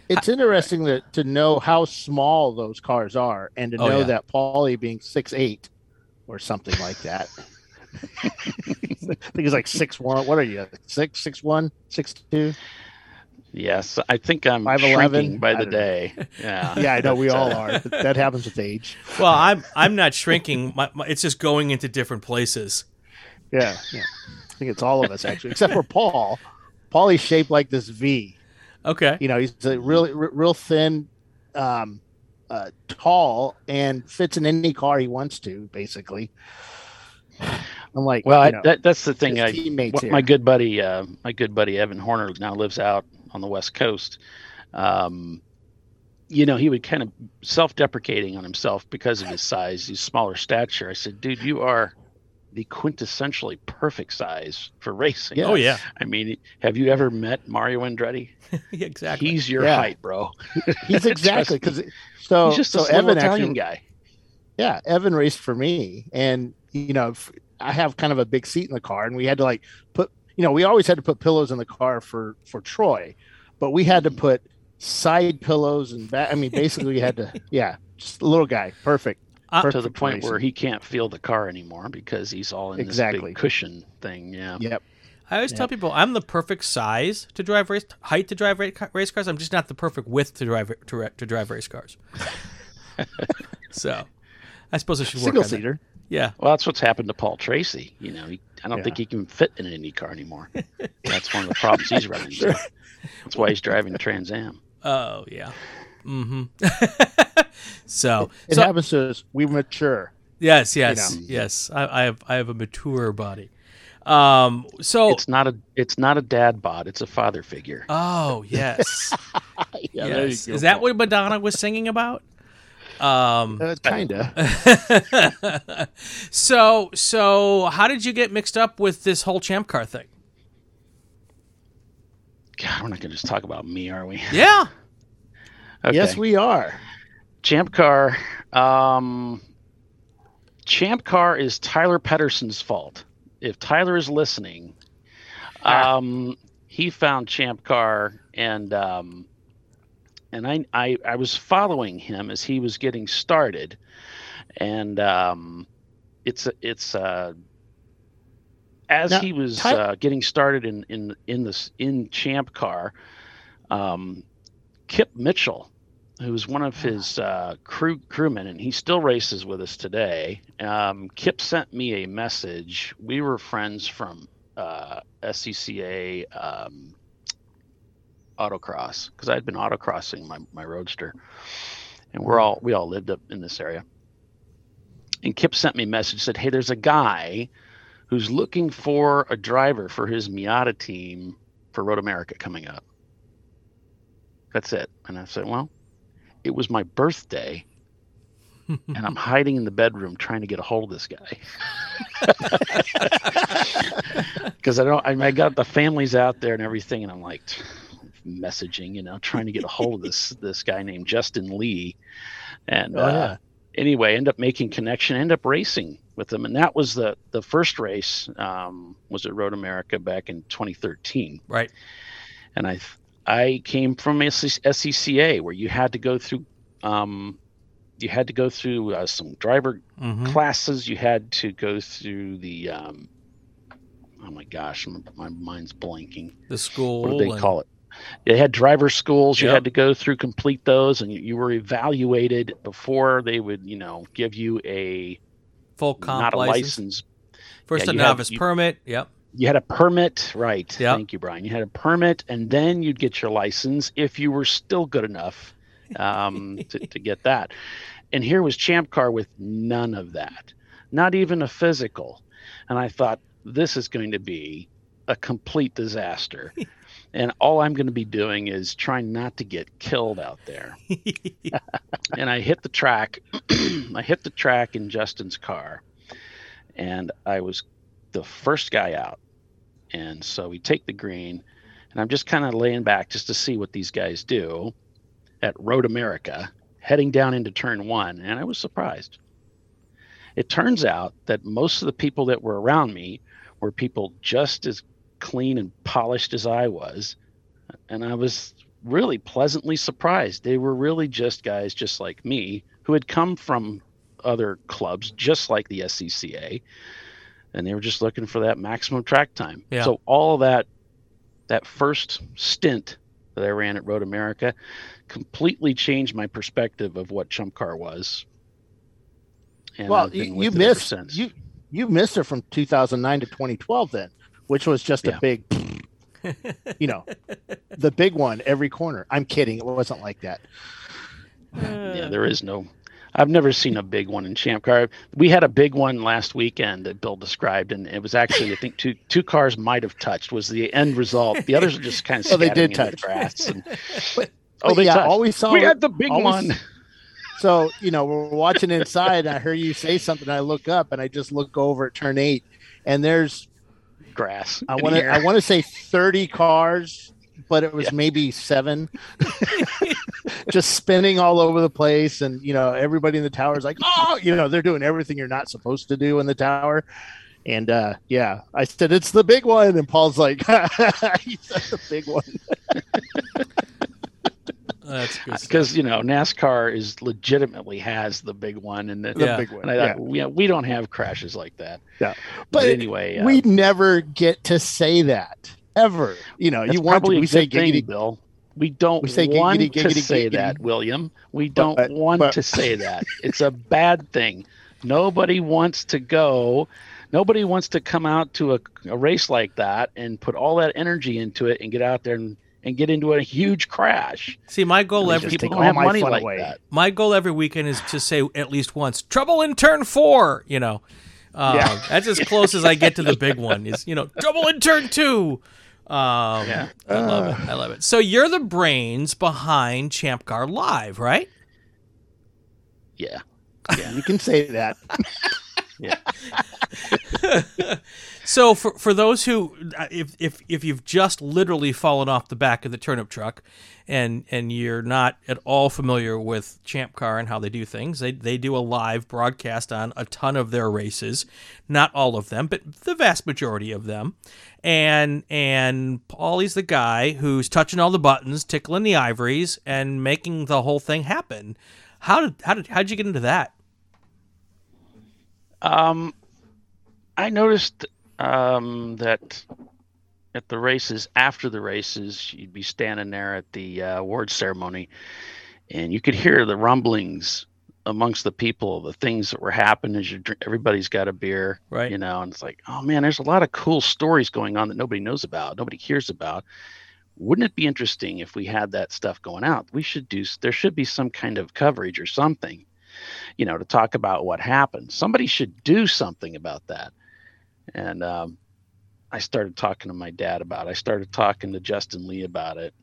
[SPEAKER 2] It's interesting that to know how small those cars are, and to
[SPEAKER 1] Oh,
[SPEAKER 2] know
[SPEAKER 1] yeah.
[SPEAKER 2] that Paulie being six eight or something like that. I think he's like six one. What are you? Six, six one, six two.
[SPEAKER 7] Yes, I think I'm
[SPEAKER 2] 5'11",
[SPEAKER 7] shrinking by the
[SPEAKER 2] don't know.
[SPEAKER 7] day. Yeah,
[SPEAKER 2] Yeah, I know we all are. That happens with age.
[SPEAKER 1] Well, I'm I'm not shrinking. My, my, it's just going into different places.
[SPEAKER 2] Yeah, yeah. I think it's all of us actually, except for Paul. Paul is shaped like this V.
[SPEAKER 1] Okay.
[SPEAKER 2] You know, he's a really r- real thin, um, uh, tall, and fits in any car he wants to. Basically, I'm like,
[SPEAKER 7] Well, I,
[SPEAKER 2] know,
[SPEAKER 7] that, that's the thing. I,
[SPEAKER 2] teammates
[SPEAKER 7] what
[SPEAKER 2] here.
[SPEAKER 7] my good buddy, uh, my good buddy Evan Horner now lives out on the West Coast. Um, you know, he would kind of self-deprecating on himself because of his size, his smaller stature. I said, "Dude, you are the quintessentially perfect size for racing."
[SPEAKER 1] Oh yeah.
[SPEAKER 7] I mean, have you ever met Mario Andretti?
[SPEAKER 1] Exactly.
[SPEAKER 7] He's your
[SPEAKER 2] Yeah.
[SPEAKER 7] height, bro.
[SPEAKER 2] he's exactly because so
[SPEAKER 7] He's just
[SPEAKER 2] so
[SPEAKER 7] a
[SPEAKER 2] Evan
[SPEAKER 7] Italian
[SPEAKER 2] actually,
[SPEAKER 7] guy.
[SPEAKER 2] yeah, Evan raced for me, and you know, I have kind of a big seat in the car, and we had to like put, you know, we always had to put pillows in the car for for Troy, but we had to mm-hmm. put side pillows and back. I mean, basically, we had to, yeah, just a little guy, perfect.
[SPEAKER 1] Uh,
[SPEAKER 7] to the
[SPEAKER 2] for
[SPEAKER 7] point where he can't feel the car anymore because he's all in this big cushion thing. Yeah.
[SPEAKER 2] Yep.
[SPEAKER 1] I always tell people I'm the perfect size to drive race height to drive race cars. I'm just not the perfect width to drive to, to drive race cars. so, I suppose I should work
[SPEAKER 2] Single
[SPEAKER 1] on that.
[SPEAKER 2] seater.
[SPEAKER 1] Yeah.
[SPEAKER 7] Well, that's what's happened to Paul Tracy. You know, he, I don't
[SPEAKER 2] Yeah.
[SPEAKER 7] think he can fit in an Indy car anymore. That's one of the problems he's running into. That's why he's driving a Trans Am.
[SPEAKER 1] Oh yeah. Mm-hmm. so,
[SPEAKER 2] It
[SPEAKER 1] so
[SPEAKER 2] happens to us. We mature.
[SPEAKER 1] yes, yes,
[SPEAKER 2] know.
[SPEAKER 1] yes. I, I have I have a mature body. Um. So.
[SPEAKER 7] It's not a it's not a dad bod. It's a father figure.
[SPEAKER 1] oh yes.
[SPEAKER 2] Yeah, there you
[SPEAKER 1] yes.
[SPEAKER 2] go,
[SPEAKER 1] Is that what Madonna was singing about? Um.
[SPEAKER 2] Uh, kinda.
[SPEAKER 1] so so how did you get mixed up with this whole champ car thing?
[SPEAKER 7] God, we're not going to just talk about me, are we?
[SPEAKER 1] Yeah.
[SPEAKER 7] Okay.
[SPEAKER 2] Yes, we are.
[SPEAKER 7] Champ Car. Um, Champ Car is Tyler Pedersen's fault. If Tyler is listening,
[SPEAKER 2] Ah.
[SPEAKER 7] um, he found Champ Car and um, and I, I I was following him as he was getting started, and um, it's it's uh, as
[SPEAKER 2] Now,
[SPEAKER 7] he was
[SPEAKER 2] Ty-
[SPEAKER 7] uh, getting started in in in this in Champ Car, um, Kip Mitchell, who was one of his uh, crew crewmen, and he still races with us today. Um, Kip sent me a message. We were friends from uh, SCCA um, autocross because I'd been autocrossing my, my roadster, and we're all we all lived up in this area. And Kip sent me a message said, "Hey, there's a guy who's looking for a driver for his Miata team for Road America coming up." That's it. And I said, "Well, it was my birthday." and I'm hiding in the bedroom trying to get a hold of this guy. Because I don't, I, I got the families out there and everything, and I'm like messaging, you know, trying to get a hold of this this guy named Justin Lee. And
[SPEAKER 2] Oh,
[SPEAKER 7] uh,
[SPEAKER 2] yeah.
[SPEAKER 7] anyway, end up making connection, end up racing with him, and that was the the first race um, was at Road America back in 2013
[SPEAKER 1] Right.
[SPEAKER 7] and I I came from SC SCCA where you had to go through um, you had to go through uh, some driver
[SPEAKER 1] Mm-hmm.
[SPEAKER 7] classes. You had to go through the um, oh my gosh, my, my mind's blanking.
[SPEAKER 1] The school.
[SPEAKER 7] What do they
[SPEAKER 1] and-
[SPEAKER 7] call it? They had driver schools. You
[SPEAKER 1] Yep.
[SPEAKER 7] had to go through, complete those, and you, you were evaluated before they would, you know, give you a
[SPEAKER 1] Full comp
[SPEAKER 7] not a
[SPEAKER 1] license.
[SPEAKER 7] license.
[SPEAKER 1] First
[SPEAKER 7] Yeah,
[SPEAKER 1] a
[SPEAKER 7] you had-
[SPEAKER 1] novice
[SPEAKER 7] you-
[SPEAKER 1] permit. Yep.
[SPEAKER 7] You had a permit, right?
[SPEAKER 1] Yep.
[SPEAKER 7] Thank you, Brian. You had a permit, and then you'd get your license if you were still good enough um, to, to get that. And here was Champ Car with none of that, not even a physical. And I thought, this is going to be a complete disaster. and all I'm going to be doing is trying not to get killed out there. and I hit the track. I hit the track in Justin's car, and I was the first guy out. And so we take the green, and I'm just kind of laying back just to see what these guys do at Road America, heading down into turn one, and I was surprised. It turns out that most of the people that were around me were people just as clean and polished as I was, and I was really pleasantly surprised. They were really just guys just like me who had come from other clubs just like the SCCA and they were just looking for that maximum track time.
[SPEAKER 1] Yeah.
[SPEAKER 7] So all that that first stint that I ran at Road America completely changed my perspective of what Chump Car was.
[SPEAKER 2] And well, you, you missed you you missed it from 2009 to 2012 then, which was just yeah. a big, you know, the big one every corner. I'm kidding. It wasn't like that.
[SPEAKER 7] yeah, there is no I've never seen a big one in Champ Car. We had a big one last weekend that Bill described, and it was actually I think two two cars might have touched was the end result. The others are just kind of well, they did touch the grass. And,
[SPEAKER 2] but, oh, they yeah, touched. always saw
[SPEAKER 7] we had the big always, one.
[SPEAKER 2] So you know we're watching inside. And I hear you say something. I look up and I just look over at turn eight, and there's
[SPEAKER 7] grass.
[SPEAKER 2] I want to I want to say thirty cars but it was yeah. maybe seven, just spinning all over the place. And, you know, everybody in the tower is like, oh, you know, they're doing everything you're not supposed to do in the tower. And uh, yeah, I said, it's the big one. And Paul's like, he said the big one.
[SPEAKER 1] That's good
[SPEAKER 7] because you know NASCAR is legitimately has the big one and the,
[SPEAKER 2] the big one.
[SPEAKER 7] And I yeah. we don't have crashes like that.
[SPEAKER 2] Yeah,
[SPEAKER 7] but, but anyway,
[SPEAKER 2] uh, we never get to say that ever. You know, you want
[SPEAKER 7] to
[SPEAKER 2] we
[SPEAKER 7] say giggity, Bill. We don't we say want giggity, giggity, to say that, William. We don't but, want but, to say that. It's a bad thing. Nobody wants to go. Nobody wants to come out to a, a race like that and put all that energy into it and get out there and and get into a huge crash.
[SPEAKER 1] See, my goal every
[SPEAKER 7] people don't have money like away. that.
[SPEAKER 1] My goal every weekend is to say at least once, "Trouble in turn four, You know, uh, yeah. that's as close as I get to the big one. Is you know, "Trouble in turn two. Um, yeah. I love it. I love it. So you're the brains behind Champ Car Live, right?
[SPEAKER 7] Yeah.
[SPEAKER 2] Yeah, you can say that.
[SPEAKER 7] yeah.
[SPEAKER 1] so for for those who uh, if if if you've just literally fallen off the back of the turnip truck and and you're not at all familiar with Champ Car and how they do things, they they do a live broadcast on a ton of their races, not all of them, but the vast majority of them. And and Paulie's the guy who's touching all the buttons, tickling the ivories, and making the whole thing happen. How did how did how did you get into that?
[SPEAKER 7] Um, I noticed um, that at the races, after the races, you'd be standing there at the uh, award ceremony, and you could hear the rumblings amongst the people, the things that were happening as you drink, everybody's got a beer,
[SPEAKER 1] right?
[SPEAKER 7] You know, and it's like, oh man, there's a lot of cool stories going on that nobody knows about, nobody hears about. Wouldn't it be interesting if we had that stuff going out? We should do. There should be some kind of coverage or something you know, to talk about what happened. Somebody should do something about that. And um, I started talking to my dad about it. I started talking to Justin Lee about it.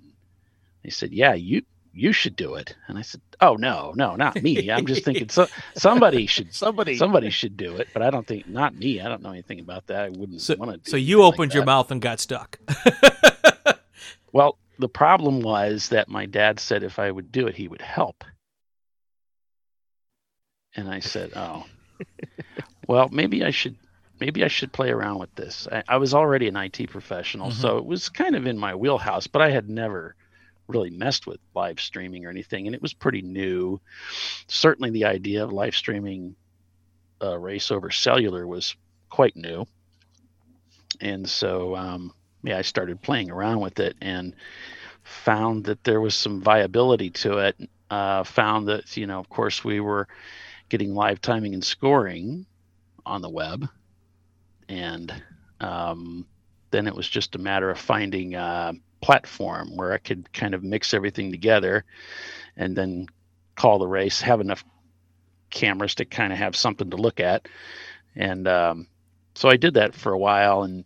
[SPEAKER 7] He said, "Yeah, you you should do it." And I said, "Oh no, no, not me. I'm just thinking so, somebody should
[SPEAKER 2] somebody
[SPEAKER 7] somebody should do it, but I don't think not me. I don't know anything about that. I wouldn't
[SPEAKER 1] so,
[SPEAKER 7] want to."
[SPEAKER 1] So you opened like your mouth and got stuck.
[SPEAKER 7] well, the problem was that my dad said if I would do it, he would help. And I said, "Oh, well, maybe I should maybe I should play around with this." I, I was already an IT professional, mm-hmm. so it was kind of in my wheelhouse, but I had never really messed with live streaming or anything, and it was pretty new. Certainly, the idea of live streaming a race over cellular was quite new, and so um, yeah, I started playing around with it and found that there was some viability to it. Uh, found that you know, of course, we were getting live timing and scoring on the web, and um, then it was just a matter of finding a platform where I could kind of mix everything together, and then call the race, have enough cameras to kind of have something to look at, and um, so I did that for a while, and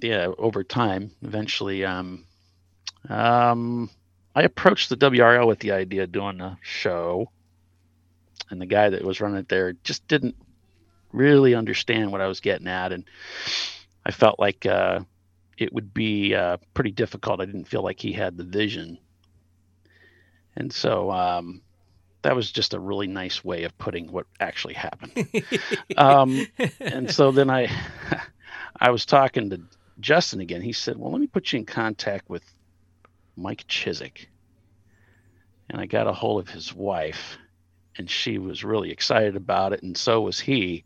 [SPEAKER 7] yeah, over time, eventually, um, um, I approached the WRL with the idea of doing a show. And the guy that was running it there just didn't really understand what I was getting at, and I felt like uh, it would be uh, pretty difficult. I didn't feel like he had the vision, and so um, that was just a really nice way of putting what actually happened. um, and so then I, I was talking to Justin again. He said, "Well, let me put you in contact with Mike Chisek." And I got a hold of his wife, and she was really excited about it, and so was he.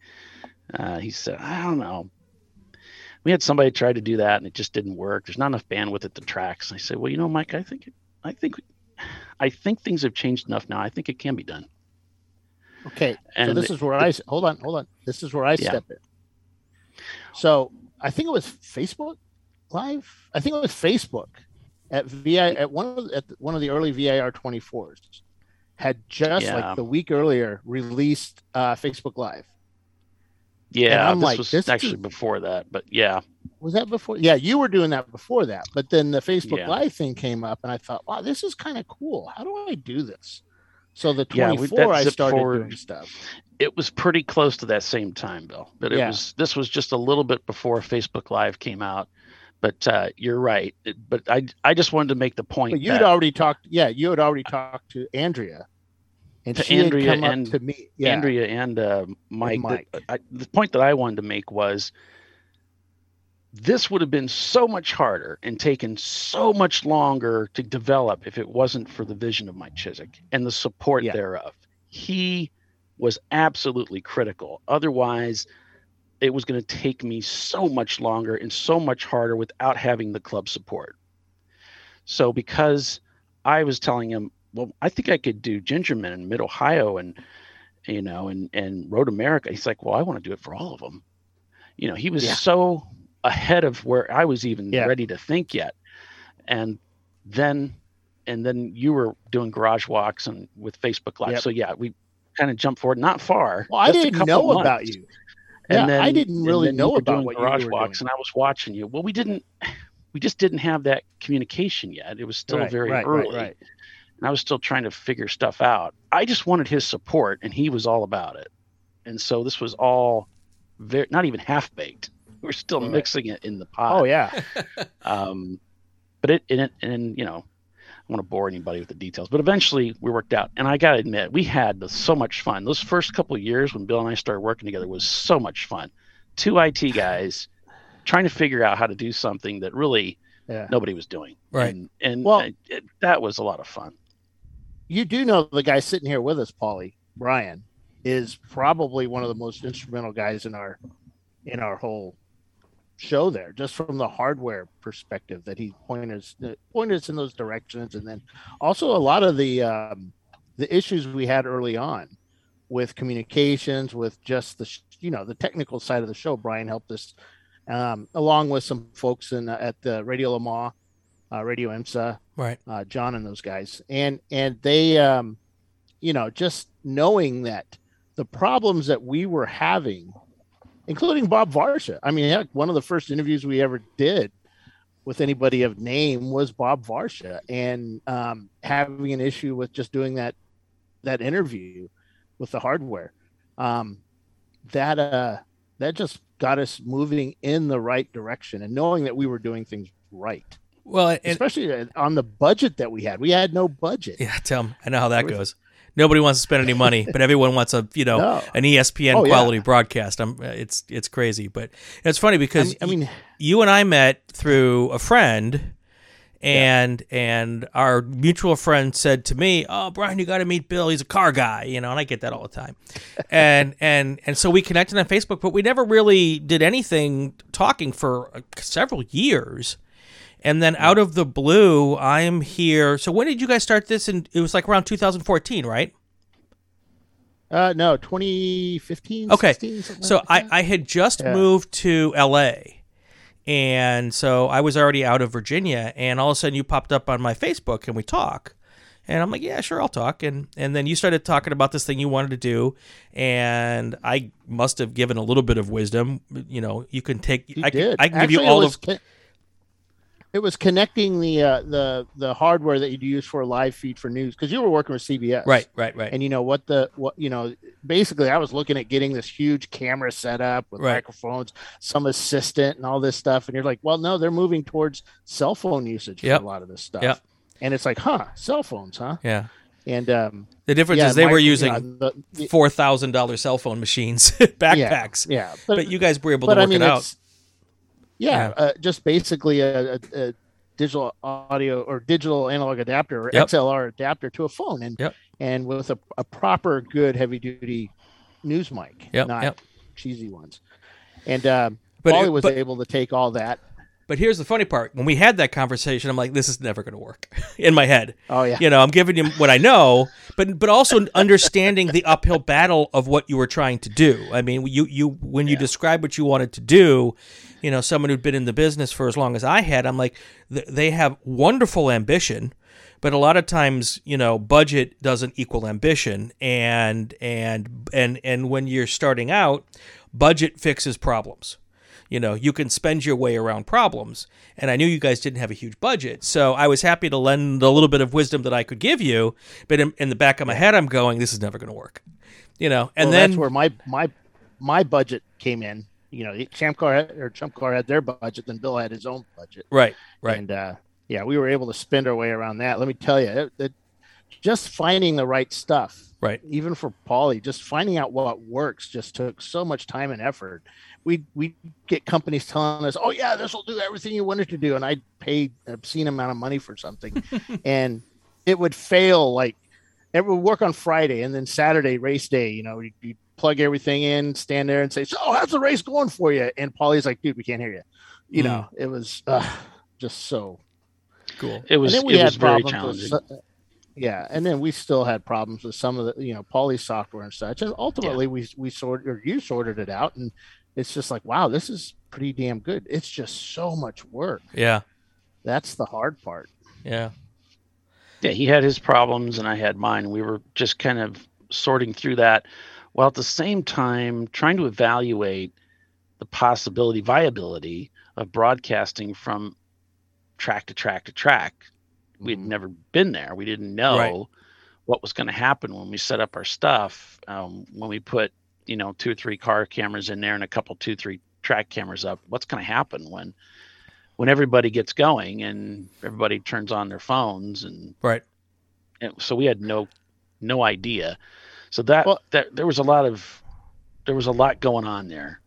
[SPEAKER 7] Uh, he said, "I don't know." we had somebody try to do that and it just didn't work. There's not enough bandwidth at the tracks. And I said, well, you know, Mike, I think, I think, I think things have changed enough now. I think it can be done.
[SPEAKER 2] Okay,
[SPEAKER 7] And
[SPEAKER 2] so this
[SPEAKER 7] the-
[SPEAKER 2] is where I hold on, hold on. This is where I
[SPEAKER 7] Yeah.
[SPEAKER 2] step in. So I think it was Facebook Live. I think it was Facebook at VI at one of the, at one of the early VIR 24s had just
[SPEAKER 7] Yeah.
[SPEAKER 2] like the week earlier released uh, Facebook Live.
[SPEAKER 7] Yeah,
[SPEAKER 2] I'm
[SPEAKER 7] this
[SPEAKER 2] like,
[SPEAKER 7] was
[SPEAKER 2] this
[SPEAKER 7] actually before that, but yeah,
[SPEAKER 2] Was that before? Yeah, you were doing that before that. But then the Facebook
[SPEAKER 7] Yeah.
[SPEAKER 2] Live thing came up, and I thought, wow, this is kind of cool. How do I do this? So the
[SPEAKER 7] Yeah, we-
[SPEAKER 2] 24,
[SPEAKER 7] that
[SPEAKER 2] I started
[SPEAKER 7] forward.
[SPEAKER 2] doing stuff.
[SPEAKER 7] it was pretty close to that same time, Bill. But it
[SPEAKER 2] Yeah.
[SPEAKER 7] was this was just a little bit before Facebook Live came out. But uh, you're right. But I I just wanted to make the point
[SPEAKER 2] But you'd
[SPEAKER 7] that
[SPEAKER 2] already talked. Yeah, you had already talked to Andrea, and
[SPEAKER 7] To
[SPEAKER 2] she
[SPEAKER 7] Andrea and-
[SPEAKER 2] up to me. Yeah,
[SPEAKER 7] Andrea and uh, Mike.
[SPEAKER 2] Mike.
[SPEAKER 7] I, the point that I wanted to make was this would have been so much harder and taken so much longer to develop if it wasn't for the vision of Mike Chisek and the support
[SPEAKER 2] Yeah.
[SPEAKER 7] thereof. He was absolutely critical. Otherwise, it was going to take me so much longer and so much harder without having the club support. So because I was telling him, well, I think I could do Gingerman in Mid Ohio and you know and and Road America. He's like, well, I want to do it for all of them. You know, he was
[SPEAKER 2] Yeah.
[SPEAKER 7] so ahead of where I was even
[SPEAKER 2] Yeah.
[SPEAKER 7] ready to think yet. And then and then you were doing garage walks and with Facebook Live.
[SPEAKER 2] Yep.
[SPEAKER 7] So yeah, we kind of jumped forward, not far.
[SPEAKER 2] Well, I didn't know
[SPEAKER 7] months.
[SPEAKER 2] about you.
[SPEAKER 7] And
[SPEAKER 2] Yeah, I didn't
[SPEAKER 7] and
[SPEAKER 2] really
[SPEAKER 7] then you
[SPEAKER 2] know
[SPEAKER 7] were
[SPEAKER 2] about
[SPEAKER 7] doing
[SPEAKER 2] what you
[SPEAKER 7] garage
[SPEAKER 2] were
[SPEAKER 7] walks,
[SPEAKER 2] doing.
[SPEAKER 7] and I was watching you. Well, we didn't, we just didn't have that communication yet. It was still
[SPEAKER 2] Right,
[SPEAKER 7] very
[SPEAKER 2] right,
[SPEAKER 7] early,
[SPEAKER 2] right, right.
[SPEAKER 7] and I was still trying to figure stuff out. I just wanted his support, and he was all about it. And so this was all very not even half baked. We're still
[SPEAKER 2] Right.
[SPEAKER 7] mixing it in the pot.
[SPEAKER 2] Oh yeah,
[SPEAKER 7] Um, but it and, it and you know, I don't want to bore anybody with the details, but eventually we worked out. And I gotta admit, we had so much fun. Those first couple of years when Bill and I started working together was so much fun. Two IT guys trying to figure out how to do something that really
[SPEAKER 2] yeah.
[SPEAKER 7] nobody was doing.
[SPEAKER 1] Right.
[SPEAKER 7] And, and
[SPEAKER 2] Well-
[SPEAKER 7] I- it, that was a lot of fun.
[SPEAKER 2] You do know the guy sitting here with us, Paulie Brian, is probably one of the most instrumental guys in our in our whole show there, just from the hardware perspective that he pointed us uh, pointed us in those directions, and then also a lot of the um, the issues we had early on with communications, with just the sh- you know the technical side of the show. Brian helped us um, along with some folks in uh, at the Radio Le Mans, uh, Radio IMSA,
[SPEAKER 1] Right.
[SPEAKER 2] uh, John and those guys, and and they, um, you know, just knowing that the problems that we were having, including Bob Varsha. I mean, heck, one of the first interviews we ever did with anybody of name was Bob Varsha, and um, having an issue with just doing that that interview with the hardware, um, that uh, that just got us moving in the right direction, and knowing that we were doing things right
[SPEAKER 1] Well,
[SPEAKER 2] especially uh, on the budget that we had. We had no budget.
[SPEAKER 1] yeah, Tim, I know how that goes. Nobody wants to spend any money, but everyone wants a you know
[SPEAKER 2] No.
[SPEAKER 1] an ESPN
[SPEAKER 2] Oh, yeah.
[SPEAKER 1] quality broadcast. I'm it's it's crazy, but it's funny because
[SPEAKER 2] I mean,
[SPEAKER 1] you and I met through a friend, and and our mutual friend said to me, "Oh, Brian, you got to meet Bill. He's a car guy, you know." And I get that all the time, and and and so we connected on Facebook, but we never really did anything talking for uh, several years. And then out of the blue, I'm here. So when did you guys start this? And it was like around 2014, right?
[SPEAKER 2] uh, no, 2015.
[SPEAKER 1] Okay.
[SPEAKER 2] 16,
[SPEAKER 1] So
[SPEAKER 2] like
[SPEAKER 1] I. I had just
[SPEAKER 2] Yeah.
[SPEAKER 1] moved to LA. And so I was already out of Virginia. And all of a sudden you popped up on my Facebook. and we talk? And I'm like, yeah, sure, I'll talk. And and then you started talking about this thing you wanted to do, and I must have given a little bit of wisdom. You know, you can take.
[SPEAKER 2] You
[SPEAKER 1] I can. I can give you all
[SPEAKER 2] was
[SPEAKER 1] of.
[SPEAKER 2] It was connecting the uh, the the hardware that you'd use for a live feed for news because you were working with CBS,
[SPEAKER 1] Right, right, right.
[SPEAKER 2] And you know what the what you know basically I was looking at getting this huge camera set up with
[SPEAKER 1] Right.
[SPEAKER 2] microphones, some assistant, and all this stuff. And you're like, well, no, they're moving towards cell phone usage
[SPEAKER 1] Yep.
[SPEAKER 2] for a lot of this stuff.
[SPEAKER 1] Yep.
[SPEAKER 2] And it's like, huh, cell phones, huh?
[SPEAKER 1] yeah.
[SPEAKER 2] And um,
[SPEAKER 1] The difference
[SPEAKER 2] yeah,
[SPEAKER 1] is they were
[SPEAKER 2] micro- you
[SPEAKER 1] using
[SPEAKER 2] know,
[SPEAKER 1] four thousand dollar cell phone machines, backpacks.
[SPEAKER 2] Yeah,
[SPEAKER 1] But, you guys were able
[SPEAKER 2] but
[SPEAKER 1] to
[SPEAKER 2] I
[SPEAKER 1] work
[SPEAKER 2] mean,
[SPEAKER 1] it out.
[SPEAKER 2] It's yeah, Uh, just basically a, a, digital audio or digital analog adapter or
[SPEAKER 1] Yep.
[SPEAKER 2] XLR adapter to a phone, and
[SPEAKER 1] Yep.
[SPEAKER 2] and with a, a proper good heavy duty news mic,
[SPEAKER 1] Yep,
[SPEAKER 2] not cheesy ones. And um,
[SPEAKER 1] But
[SPEAKER 2] was
[SPEAKER 1] but-
[SPEAKER 2] able to take all that.
[SPEAKER 1] But here's the funny part: when we had that conversation, I'm like, "This is never going to work." in my head,
[SPEAKER 2] Oh yeah,
[SPEAKER 1] you know, I'm giving you what I know, but but also understanding the uphill battle of what you were trying to do. I mean, you you when you describe what you wanted to do, you know, someone who'd been in the business for as long as I had, I'm like, th- they have wonderful ambition, but a lot of times, you know, budget doesn't equal ambition, and and and and when you're starting out, budget fixes problems you know you can spend your way around problems and i knew you guys didn't have a huge budget so i was happy to lend the little bit of wisdom that i could give you but in, in the back of my head i'm going this is never going to work you know and
[SPEAKER 2] well,
[SPEAKER 1] then
[SPEAKER 2] that's where my my my budget came in. You know, Champ Car had, or Chump Car had their budget, then Bill had his own budget.
[SPEAKER 1] right right
[SPEAKER 2] And uh, yeah, we were able to spend our way around that. Let me tell you, it, it, just finding the right stuff,
[SPEAKER 1] right
[SPEAKER 2] even for Paulie, just finding out what works just took so much time and effort. We we get companies telling us, "Oh yeah, this will do everything you wanted to do," and I'd pay an obscene amount of money for something, and it would fail. Like it would work on Friday, and then Saturday race day. You know, you, you plug everything in, stand there, and say, "So how's the race going for you?" And Paulie's like, "Dude, we can't hear you." You know, it was uh, just so
[SPEAKER 1] cool
[SPEAKER 7] It was
[SPEAKER 2] and
[SPEAKER 7] it
[SPEAKER 2] then we
[SPEAKER 7] was
[SPEAKER 2] had
[SPEAKER 7] very
[SPEAKER 2] problems with
[SPEAKER 7] challenging.
[SPEAKER 2] so- yeah, and then we still had problems with some of the you know Poly software and such. And ultimately, we we sorted or you sorted it out, and it's just like, wow, this is pretty damn good. It's just so much work.
[SPEAKER 1] yeah
[SPEAKER 2] That's the hard part.
[SPEAKER 1] yeah
[SPEAKER 7] Yeah, he had his problems and I had mine. We were just kind of sorting through that while at the same time trying to evaluate the possibility, viability of broadcasting from track to track to track. We'd
[SPEAKER 2] Mhm.
[SPEAKER 7] never been there. We didn't know
[SPEAKER 1] Right.
[SPEAKER 7] what was going to happen when we set up our stuff. Um, when we put, you know, two or three car cameras in there and a couple, two, three track cameras up. What's going to happen when, when everybody gets going and everybody turns on their phones and
[SPEAKER 1] right
[SPEAKER 7] and so we had no no idea so that
[SPEAKER 2] Well-
[SPEAKER 7] that there was a lot of there was a lot going on there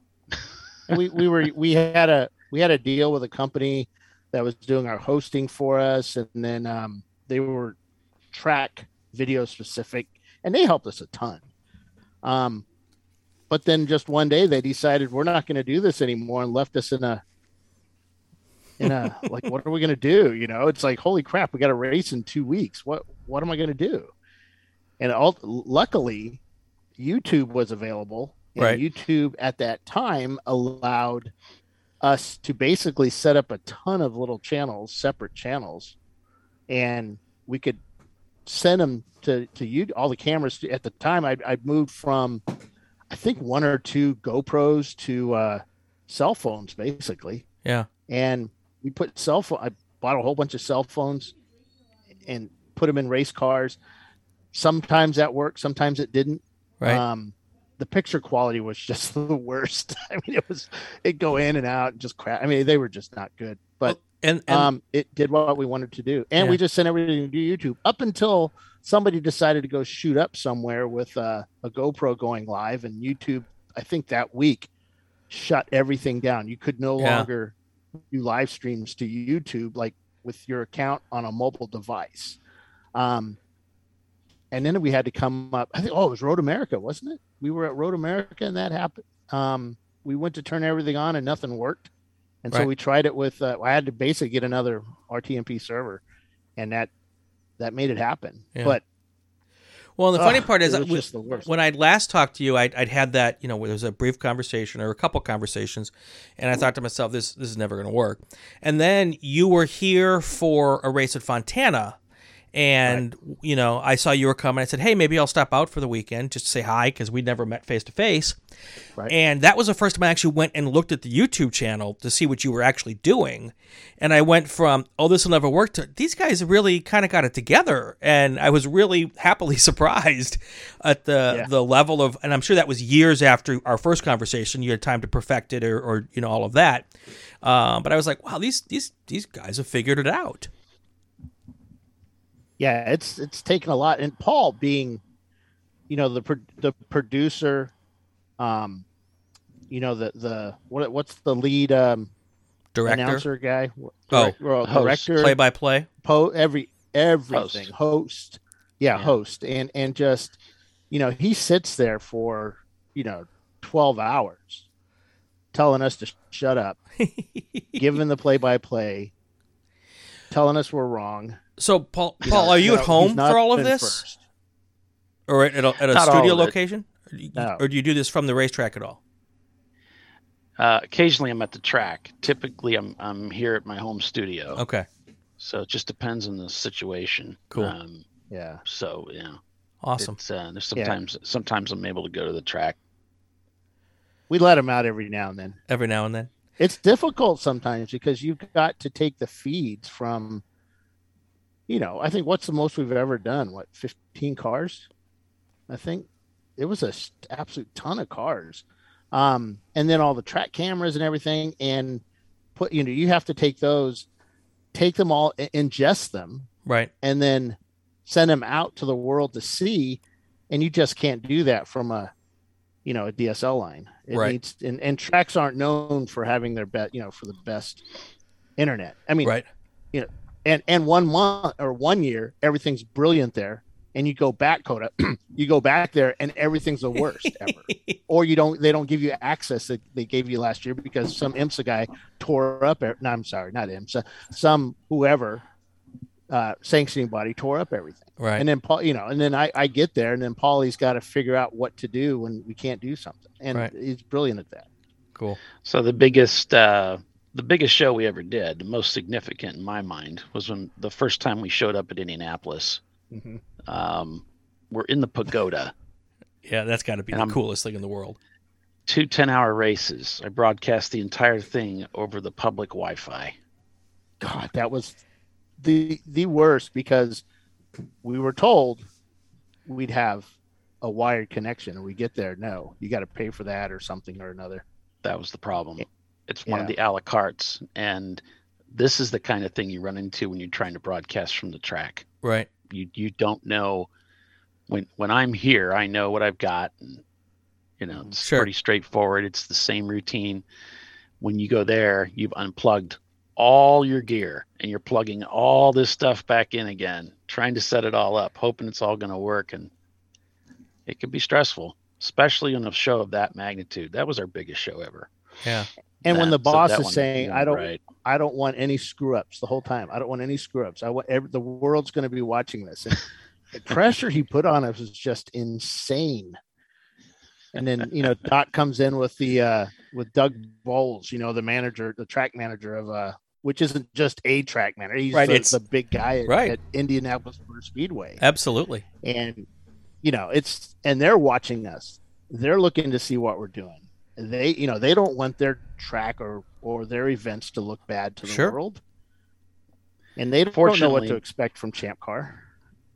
[SPEAKER 2] we we were we had a we had a deal with a company that was doing our hosting for us, and then um, they were track video specific, and they helped us a ton. Um, but then just one day they decided we're not going to do this anymore and left us in a in a like what are we going to do? You know, it's like holy crap, we got a race in two weeks. What what am I going to do? And all, luckily, YouTube was available. And
[SPEAKER 1] Right.
[SPEAKER 2] YouTube at that time allowed us to basically set up a ton of little channels, separate channels, and we could send them to to you all the cameras. At the time, I I moved from I think one or two GoPros to uh, cell phones, basically,
[SPEAKER 1] yeah
[SPEAKER 2] and we put cell phone. I bought a whole bunch of cell phones and put them in race cars. Sometimes that worked, sometimes it didn't.
[SPEAKER 1] right
[SPEAKER 2] Um, the picture quality was just the worst. I mean, it was it go in and out, and just crap. I mean, they were just not good. But
[SPEAKER 1] and, and
[SPEAKER 2] um, it did what we wanted to do, and we just sent everything to YouTube up until somebody decided to go shoot up somewhere with uh, a GoPro going live, and YouTube. I think that week shut everything down. You could no
[SPEAKER 1] Yeah.
[SPEAKER 2] longer do live streams to YouTube like with your account on a mobile device. Um, and then we had to come up. I think oh, it was Road America, wasn't it? We were at Road America, and that happened. Um, we went to turn everything on, and nothing worked. And so we tried it with. Uh, I had to basically get another RTMP server, and that that made it happen.
[SPEAKER 1] Yeah.
[SPEAKER 2] But
[SPEAKER 1] well the funny part is when-
[SPEAKER 2] just the worst.
[SPEAKER 1] when I'd last talked to you, I'd, I'd had that, you know, where there was a brief conversation or a couple conversations, and I thought to myself, this this is never going to work. And then you were here for a race at Fontana, and you know, I saw you were coming. I said, hey, maybe I'll stop out for the weekend just to say hi because we'd never met face to face. And that was the first time I actually went and looked at the YouTube channel to see what you were actually doing. And I went from, oh, this will never work to these guys really kind of got it together. And I was really happily surprised at the
[SPEAKER 2] Yeah.
[SPEAKER 1] the level of, and I'm sure that was years after our first conversation. You had time to perfect it or, or you know, all of that. Um, but I was like, wow, these these these guys have figured it out.
[SPEAKER 2] Yeah, it's it's taken a lot. And Paul being, you know, the pro- the producer, um, you know, the the what what's the lead um
[SPEAKER 1] Director,
[SPEAKER 2] announcer guy?
[SPEAKER 1] Oh.
[SPEAKER 2] Well, director,
[SPEAKER 1] play by play.
[SPEAKER 2] po- every everything
[SPEAKER 7] Host.
[SPEAKER 2] host, Yeah,
[SPEAKER 7] Yeah.
[SPEAKER 2] host and and just you know he sits there for you know 12 hours telling us to shut up, giving the play-by-play, telling us we're wrong.
[SPEAKER 1] So, Paul,
[SPEAKER 2] You
[SPEAKER 1] Paul,
[SPEAKER 2] know,
[SPEAKER 1] are you
[SPEAKER 2] no,
[SPEAKER 1] at home for all of this,
[SPEAKER 2] first.
[SPEAKER 1] or at a, at a studio location, or do, you,
[SPEAKER 2] No.
[SPEAKER 1] or do you do this from the racetrack at all?
[SPEAKER 7] Uh, occasionally, I'm at the track. Typically, I'm I'm here at my home studio.
[SPEAKER 1] Okay,
[SPEAKER 7] So it just depends on the situation.
[SPEAKER 1] Cool.
[SPEAKER 7] Um,
[SPEAKER 2] Yeah.
[SPEAKER 7] so yeah,
[SPEAKER 1] awesome.
[SPEAKER 7] It's, uh, there's
[SPEAKER 2] Yeah.
[SPEAKER 7] sometimes sometimes I'm able to go to the track.
[SPEAKER 2] We let them out every now and then.
[SPEAKER 1] Every now and then.
[SPEAKER 2] It's difficult sometimes because you've got to take the feeds from, you know, I think what's the most we've ever done? What, 15 cars? I think it was a s- absolute ton of cars. Um, and then all the track cameras and everything. And put, you know, you have to take those, take them all, ingest them,
[SPEAKER 1] Right.
[SPEAKER 2] and then send them out to the world to see. And you just can't do that from a, you know, a DSL line. It
[SPEAKER 1] Right.
[SPEAKER 2] needs and, and tracks aren't known for having their best, you know, for the best internet. I mean,
[SPEAKER 1] Right.
[SPEAKER 2] And and one month or one year, everything's brilliant there. And you go back, COTA, you go back there and everything's the worst ever. Or you don't they don't give you access that they gave you last year because some IMSA guy tore up no, I'm sorry, not IMSA, some whoever uh sanctioning body tore up everything.
[SPEAKER 1] Right.
[SPEAKER 2] And then Paul, you know, and then I, I get there, and then Paulie's got to figure out what to do when we can't do something, and
[SPEAKER 1] Right.
[SPEAKER 2] he's brilliant at that.
[SPEAKER 1] cool.
[SPEAKER 7] So the biggest uh, the biggest show we ever did, the most significant in my mind, was when the first time we showed up at Indianapolis. Um, we're in the pagoda,
[SPEAKER 1] Yeah, that's got to be
[SPEAKER 7] And
[SPEAKER 1] the
[SPEAKER 7] I'm-
[SPEAKER 1] coolest thing in the world.
[SPEAKER 7] two 10 hour races. I broadcast the entire thing over the public Wi Fi.
[SPEAKER 2] God, that was the the worst because we were told we'd have a wired connection, and we get there, no, you got to pay for that or something or another.
[SPEAKER 7] That was the problem. It's one of the a la cartes. And this is the kind of thing you run into when you're trying to broadcast from the track.
[SPEAKER 1] Right.
[SPEAKER 7] You you don't know when when I'm here, I know what I've got and you know, it's
[SPEAKER 1] Sure.
[SPEAKER 7] pretty straightforward. It's the same routine. When you go there, you've unplugged all your gear and you're plugging all this stuff back in again, trying to set it all up, hoping it's all going to work and it can be stressful, especially on a show of that magnitude. That was our biggest show ever.
[SPEAKER 1] Yeah.
[SPEAKER 2] And when the boss
[SPEAKER 7] that
[SPEAKER 2] is saying, "I don't,
[SPEAKER 7] right.
[SPEAKER 2] I don't want any screw ups," the whole time, I don't want any screw ups. I want every, the world's going to be watching this. And the pressure he put on us was just insane. And then you know Doc comes in with the uh with Doug Boles, you know the manager, the track manager of uh, which isn't just a track manager. He's
[SPEAKER 1] Right,
[SPEAKER 2] the,
[SPEAKER 1] it's-
[SPEAKER 2] the big guy at,
[SPEAKER 1] right.
[SPEAKER 2] at Indianapolis Motor Speedway,
[SPEAKER 1] Absolutely.
[SPEAKER 2] and you know it's and they're watching us. They're looking to see what we're doing. They you know they don't want their track or or their events to look bad to the
[SPEAKER 1] Sure.
[SPEAKER 2] world, and they don't know what to expect from Champ Car.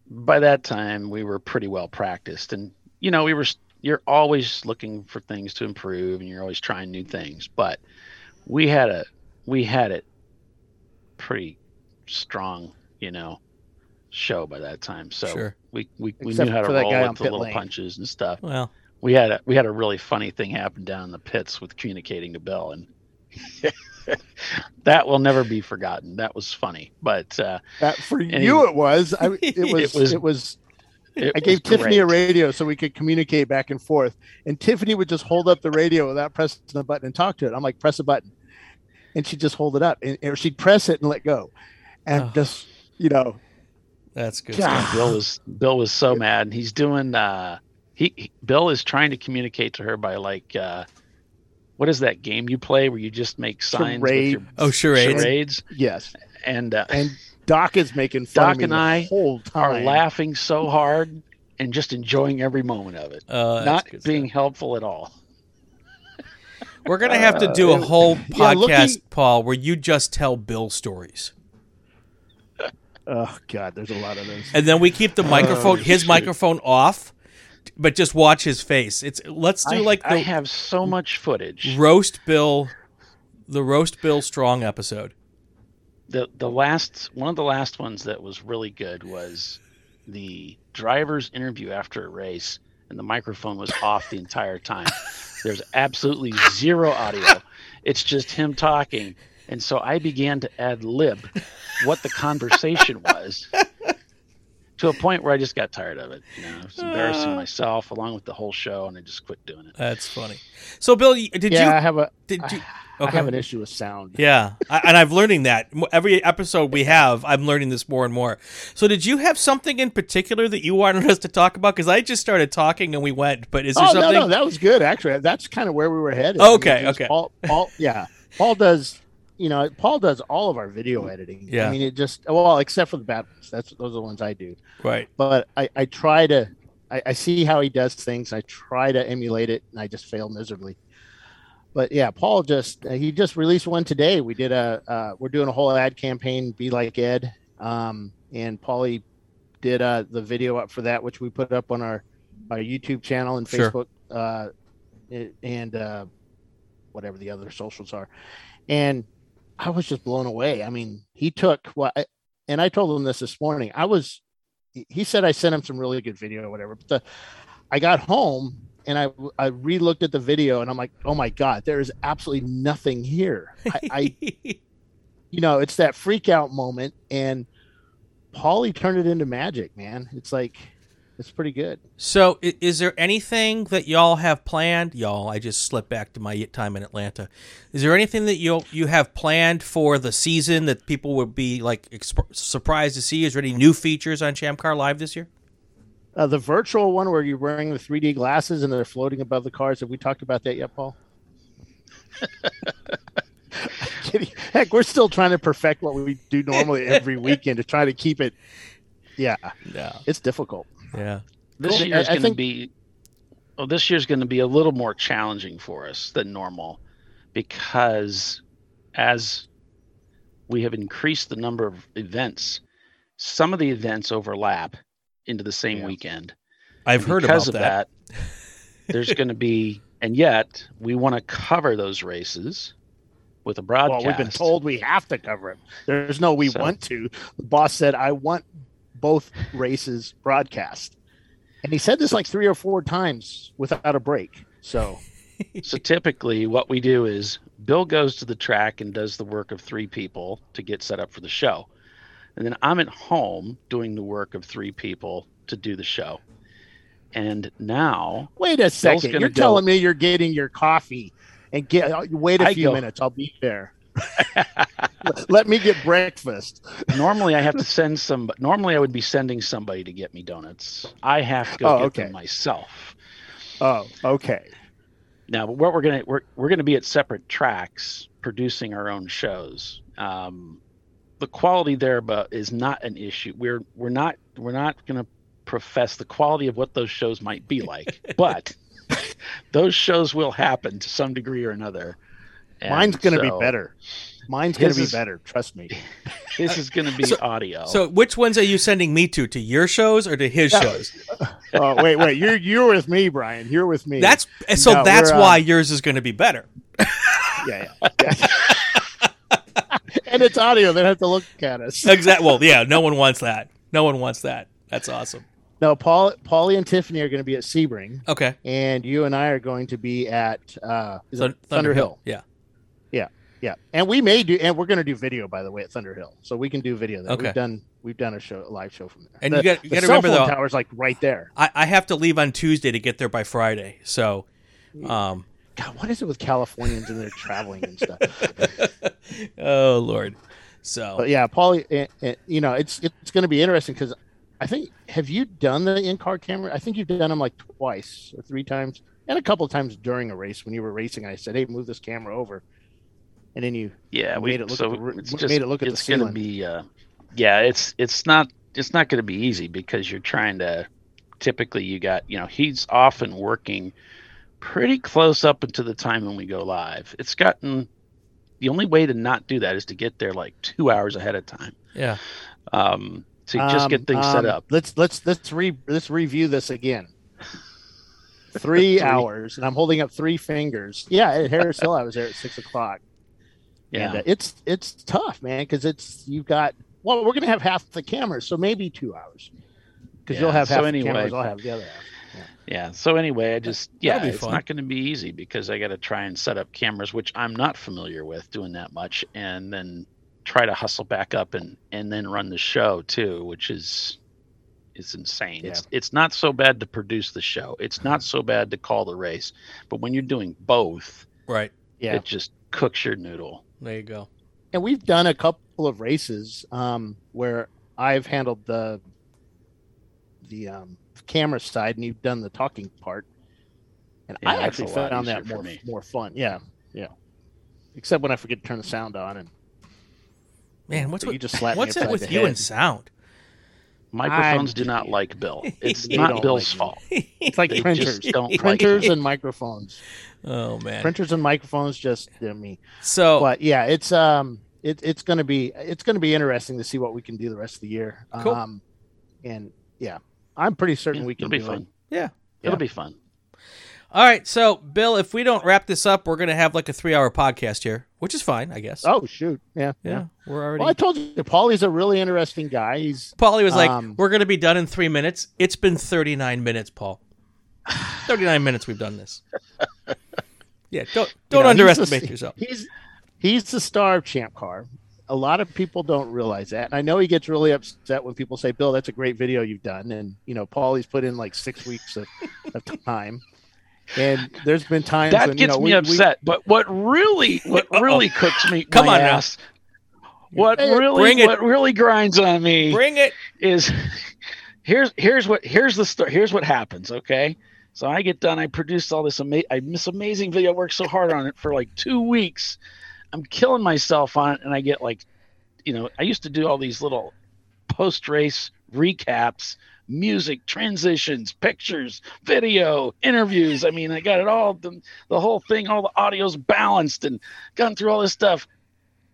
[SPEAKER 7] by that time we were pretty well practiced and you know we were you're always looking for things to improve and you're always trying new things but we had a we had it pretty strong you know show by that time so
[SPEAKER 1] Sure.
[SPEAKER 7] we we, we
[SPEAKER 2] Except
[SPEAKER 7] knew how to roll
[SPEAKER 2] guy
[SPEAKER 7] with the little
[SPEAKER 2] lane.
[SPEAKER 7] punches and stuff
[SPEAKER 1] Well,
[SPEAKER 7] we had a we had a really funny thing happen down in the pits with communicating to bill and that will never be forgotten that was funny but uh
[SPEAKER 2] That for
[SPEAKER 7] And
[SPEAKER 2] you it was. I, it was.
[SPEAKER 7] It was-
[SPEAKER 2] It was.
[SPEAKER 7] it
[SPEAKER 2] I gave
[SPEAKER 7] was
[SPEAKER 2] Tiffany a radio so we could communicate back and forth, and Tiffany would just hold up the radio without pressing the button and talk to it. I'm like, press a button, and she'd just hold it up, and or she'd press it and let go, and
[SPEAKER 1] Oh.
[SPEAKER 2] just you know,
[SPEAKER 1] that's good.
[SPEAKER 7] Bill was Bill was so mad, and he's doing. uh he, he Bill is trying to communicate to her by like, uh what is that game you play where you just make signs with your
[SPEAKER 1] Oh, charades.
[SPEAKER 7] charades?
[SPEAKER 2] yes.
[SPEAKER 7] And uh,
[SPEAKER 2] And Doc is making fun
[SPEAKER 7] Doc
[SPEAKER 2] of me
[SPEAKER 7] and
[SPEAKER 2] the
[SPEAKER 7] I
[SPEAKER 2] whole
[SPEAKER 7] are laughing so hard and just enjoying every moment of it,
[SPEAKER 1] Uh,
[SPEAKER 7] not being
[SPEAKER 1] stuff.
[SPEAKER 7] helpful at all.
[SPEAKER 1] We're gonna have to do a whole
[SPEAKER 2] yeah, looking-
[SPEAKER 1] podcast, Paul, where you just tell Bill stories,
[SPEAKER 2] Oh God, there's a lot of those.
[SPEAKER 1] and then we keep the microphone, his
[SPEAKER 7] shoot.
[SPEAKER 1] microphone off, but just watch his face. It's let's do
[SPEAKER 7] I,
[SPEAKER 1] like
[SPEAKER 7] I
[SPEAKER 1] the
[SPEAKER 7] have so much footage.
[SPEAKER 1] roast Bill, the roast Bill Strong episode.
[SPEAKER 7] the the last one of the last ones that was really good was the driver's interview after a race and the microphone was off the entire time there's absolutely zero audio it's just him talking and so i began to ad lib what the conversation was to a point where I just got tired of it. You know, I was embarrassing
[SPEAKER 1] Uh.
[SPEAKER 7] myself along with the whole show, and I just quit doing it.
[SPEAKER 1] That's funny. So, Bill, y- did
[SPEAKER 2] yeah, I
[SPEAKER 1] you?
[SPEAKER 2] have a
[SPEAKER 1] Did you?
[SPEAKER 2] I have an issue with sound.
[SPEAKER 1] Yeah, I, and I'm learning that every episode we have, I'm learning this more and more. So, did you have something in particular that you wanted us to talk about? Because I just started talking and we went. But is there
[SPEAKER 2] Oh
[SPEAKER 1] something?
[SPEAKER 2] no, no, that was good actually. That's kind of where we were headed.
[SPEAKER 1] Okay,
[SPEAKER 2] just
[SPEAKER 1] okay.
[SPEAKER 2] Paul, Paul, yeah, Paul does. You know, Paul does all of our video editing.
[SPEAKER 1] Yeah.
[SPEAKER 2] I mean, it just well, except for the bad ones. That's those are the ones I do.
[SPEAKER 1] Right.
[SPEAKER 2] But I, I try to. I, I see how he does things. I try to emulate it, and I just fail miserably. But yeah, Paul just he just released one today. We did a uh, we're doing a whole ad campaign, be like Ed, um, and Paulie did uh, the video up for that, which we put up on our our YouTube channel and
[SPEAKER 1] Sure.
[SPEAKER 2] Facebook, uh, and uh, whatever the other socials are. And I was just blown away. I mean, he took what, I, and I told him this this morning. I was, he said I sent him some really good video or whatever. But the, I got home and I I re-looked at the video and I'm like, oh my god, there is absolutely nothing here. I, I you know, it's that freak out moment, and Paulie turned it into magic, man. It's like it's pretty good.
[SPEAKER 1] So, is there anything that y'all have planned? Y'all, I just slipped back to my time in Atlanta. Is there anything that you you have planned for the season that people would be like exp- surprised to see? Is there any new features on ChampCar Live this year?
[SPEAKER 2] Uh, the virtual one where you're wearing the 3D glasses and they're floating above the cars. Have we talked about that yet, Paul? Heck, we're still trying to perfect what we do normally every weekend to try to keep it. Yeah,
[SPEAKER 1] Yeah.
[SPEAKER 2] it's difficult.
[SPEAKER 1] Yeah.
[SPEAKER 7] This
[SPEAKER 2] Cool.
[SPEAKER 7] year is
[SPEAKER 2] I- I
[SPEAKER 7] going to
[SPEAKER 2] think-
[SPEAKER 7] be. Oh, this year's going to be a little more challenging for us than normal, because as we have increased the number of events, some of the events overlap into the same
[SPEAKER 2] Yeah.
[SPEAKER 7] weekend.
[SPEAKER 1] I've heard
[SPEAKER 7] because
[SPEAKER 1] about
[SPEAKER 7] of
[SPEAKER 1] that.
[SPEAKER 7] that, there's going to be, and yet we want to cover those races with a broadcast.
[SPEAKER 2] Well, we've been told we have to cover it. There's no we
[SPEAKER 7] So-
[SPEAKER 2] want to. The boss said, I want both races broadcast. And he said this like three or four times without a break. So,
[SPEAKER 7] So typically, what we do is Bill goes to the track and does the work of three people to get set up for the show, and then I'm at home doing the work of three people to do the show. And now,
[SPEAKER 2] wait a second. You're
[SPEAKER 7] go-
[SPEAKER 2] telling me you're getting your coffee and get uh, wait a
[SPEAKER 7] I
[SPEAKER 2] few
[SPEAKER 7] go-
[SPEAKER 2] minutes. I'll be there. Let me get breakfast.
[SPEAKER 7] normally I have to send some. Normally I would be sending somebody to get me donuts. I have to go
[SPEAKER 2] Oh,
[SPEAKER 7] get
[SPEAKER 2] okay.
[SPEAKER 7] them myself.
[SPEAKER 2] Oh, okay.
[SPEAKER 7] Now, what we're gonna we're we're gonna be at separate tracks producing our own shows. Um, the quality there, but is not an issue. We're we're not we're not gonna profess the quality of what those shows might be like, but those shows will happen to some degree or another. And
[SPEAKER 2] Mine's going to be better. Mine's going to be better. Trust me.
[SPEAKER 7] This is going to be
[SPEAKER 1] So-
[SPEAKER 7] audio.
[SPEAKER 1] So, which ones are you sending me to? To your shows or to his
[SPEAKER 2] Yeah.
[SPEAKER 1] shows?
[SPEAKER 2] Oh, wait, wait. You're you're with me, Brian. You're with me.
[SPEAKER 1] That's so.
[SPEAKER 2] No,
[SPEAKER 1] that's
[SPEAKER 2] we're, uh,
[SPEAKER 1] why yours is going to be better.
[SPEAKER 2] yeah, yeah. yeah. and it's audio. They have to look at us.
[SPEAKER 1] Exactly. Well, yeah. No one wants that. No one wants that. That's awesome.
[SPEAKER 2] No, Paul, Paulie, and Tiffany are going to be at Sebring,
[SPEAKER 1] Okay.
[SPEAKER 2] and you and I are going to be at uh, is
[SPEAKER 1] Thun-
[SPEAKER 2] it Thunder Hill.
[SPEAKER 1] Yeah.
[SPEAKER 2] Yeah, and we may do, and we're going to do video by the way at Thunder Hill, so we can do video there.
[SPEAKER 1] Okay.
[SPEAKER 2] We've done we've done a show, a live show from there.
[SPEAKER 1] And
[SPEAKER 2] the,
[SPEAKER 1] you got- you
[SPEAKER 2] the
[SPEAKER 1] gotta
[SPEAKER 2] cell
[SPEAKER 1] remember, though-
[SPEAKER 2] tower's like right there.
[SPEAKER 1] I, I have to leave on Tuesday to get there by Friday. So, um,
[SPEAKER 2] God, what is it with Californians and their traveling and stuff?
[SPEAKER 1] oh Lord. So
[SPEAKER 2] But yeah, Paulie, eh, eh, you know, it's it's going to be interesting because I think have you done the in car camera? I think you've done them like twice or three times, and a couple of times during a race when you were racing. I said, "Hey, move this camera over," and then you
[SPEAKER 7] yeah,
[SPEAKER 2] you
[SPEAKER 7] we
[SPEAKER 2] made it look
[SPEAKER 7] so
[SPEAKER 2] at the roo-
[SPEAKER 7] it's
[SPEAKER 2] made
[SPEAKER 7] just
[SPEAKER 2] it look at the
[SPEAKER 7] it's going to be uh, yeah, it's it's not it's not going to be easy because you're trying to typically you got you know he's often working pretty close up until the time when we go live. It's gotten the only way to not do that is to get there like two hours ahead of time
[SPEAKER 1] yeah.
[SPEAKER 7] um, to just
[SPEAKER 2] Um,
[SPEAKER 7] get things set
[SPEAKER 2] um,
[SPEAKER 7] up.
[SPEAKER 2] Let's let's let's re let's review this again. Three,
[SPEAKER 7] Three.
[SPEAKER 2] hours, and I'm holding up three fingers. Yeah, at Harris Hill, I was there at six o'clock.
[SPEAKER 7] Yeah,
[SPEAKER 2] And uh, it's it's tough, man, because it's you've got well, we're gonna have half the cameras, so maybe two hours. Because you'll
[SPEAKER 7] Yeah,
[SPEAKER 2] have
[SPEAKER 7] so
[SPEAKER 2] half
[SPEAKER 7] anyway-
[SPEAKER 2] the cameras, I'll have the other half.
[SPEAKER 7] yeah. So anyway, I just yeah, it's
[SPEAKER 1] fun.
[SPEAKER 7] not going to be easy because I got to try and set up cameras, which I'm not familiar with doing that much, and then try to hustle back up and and then run the show too, which is is insane.
[SPEAKER 2] Yeah.
[SPEAKER 7] It's it's not so bad to produce the show. It's not so bad to call the race, but when you're doing both,
[SPEAKER 1] Right.
[SPEAKER 2] Yeah.
[SPEAKER 7] it just cooks your noodle.
[SPEAKER 1] There you go.
[SPEAKER 2] and we've done a couple of races um, where I've handled the the um, camera side, and you've done the talking part. And
[SPEAKER 7] Yeah,
[SPEAKER 2] I actually found that more
[SPEAKER 7] me.
[SPEAKER 2] more fun. Yeah, yeah. Except when I forget to turn the sound on, and
[SPEAKER 1] Man, what's
[SPEAKER 2] So you just slap
[SPEAKER 1] what's it with you
[SPEAKER 2] head.
[SPEAKER 1] and sound?
[SPEAKER 7] Microphones do not like Bill. It's not Bill's
[SPEAKER 2] like
[SPEAKER 7] fault.
[SPEAKER 2] it's like
[SPEAKER 7] They
[SPEAKER 2] printers,
[SPEAKER 7] just don't
[SPEAKER 2] printers
[SPEAKER 7] him.
[SPEAKER 2] and microphones.
[SPEAKER 1] Oh man.
[SPEAKER 2] Printers and microphones just I mean,
[SPEAKER 1] So
[SPEAKER 2] but yeah, it's um, it, it's gonna be it's gonna be interesting to see what we can do the rest of the year.
[SPEAKER 1] Cool.
[SPEAKER 2] Um, and yeah, I'm pretty certain
[SPEAKER 7] Yeah,
[SPEAKER 2] we can
[SPEAKER 7] it'll be
[SPEAKER 2] do
[SPEAKER 7] fun.
[SPEAKER 2] it.
[SPEAKER 1] yeah.
[SPEAKER 7] It'll
[SPEAKER 2] Yeah.
[SPEAKER 7] be fun.
[SPEAKER 1] All right. So Bill, if we don't wrap this up, we're gonna have like a three-hour podcast here, which is fine, I guess.
[SPEAKER 2] Oh shoot, yeah,
[SPEAKER 1] yeah. We're already.
[SPEAKER 2] Well, I told you, Paulie's a really interesting guy. He's
[SPEAKER 1] Paulie was like,
[SPEAKER 2] Um,
[SPEAKER 1] "We're gonna be done in three minutes." It's been thirty-nine minutes, Paul. Thirty-nine minutes we've done this. Yeah. Don't don't
[SPEAKER 2] know, he's the-
[SPEAKER 1] underestimate yourself.
[SPEAKER 2] He's he's the star of Champ Car. A lot of people don't realize that, and I know he gets really upset when people say, "Bill, that's a great video you've done." And you know, Paulie's put in like six weeks of, of time, and there's been times
[SPEAKER 7] That
[SPEAKER 2] when,
[SPEAKER 7] gets
[SPEAKER 2] you know,
[SPEAKER 7] me
[SPEAKER 2] we- we-
[SPEAKER 7] upset. but what really, what really cooks me,
[SPEAKER 1] Come
[SPEAKER 7] my
[SPEAKER 1] on now.
[SPEAKER 7] ass, what
[SPEAKER 2] Hey,
[SPEAKER 7] really,
[SPEAKER 1] bring
[SPEAKER 7] what really grinds on me
[SPEAKER 1] Bring it.
[SPEAKER 7] is here's here's what here's the story. Here's what happens. Okay, so I get done. I produced all this amazing, I this amazing video. I worked so hard on it for like two weeks. I'm killing myself on it, and I get like, you know, I used to do all these little post race recaps, music transitions, pictures, video, interviews. I mean, I got it all the, the whole thing, all the audio's balanced, and gone through all this stuff.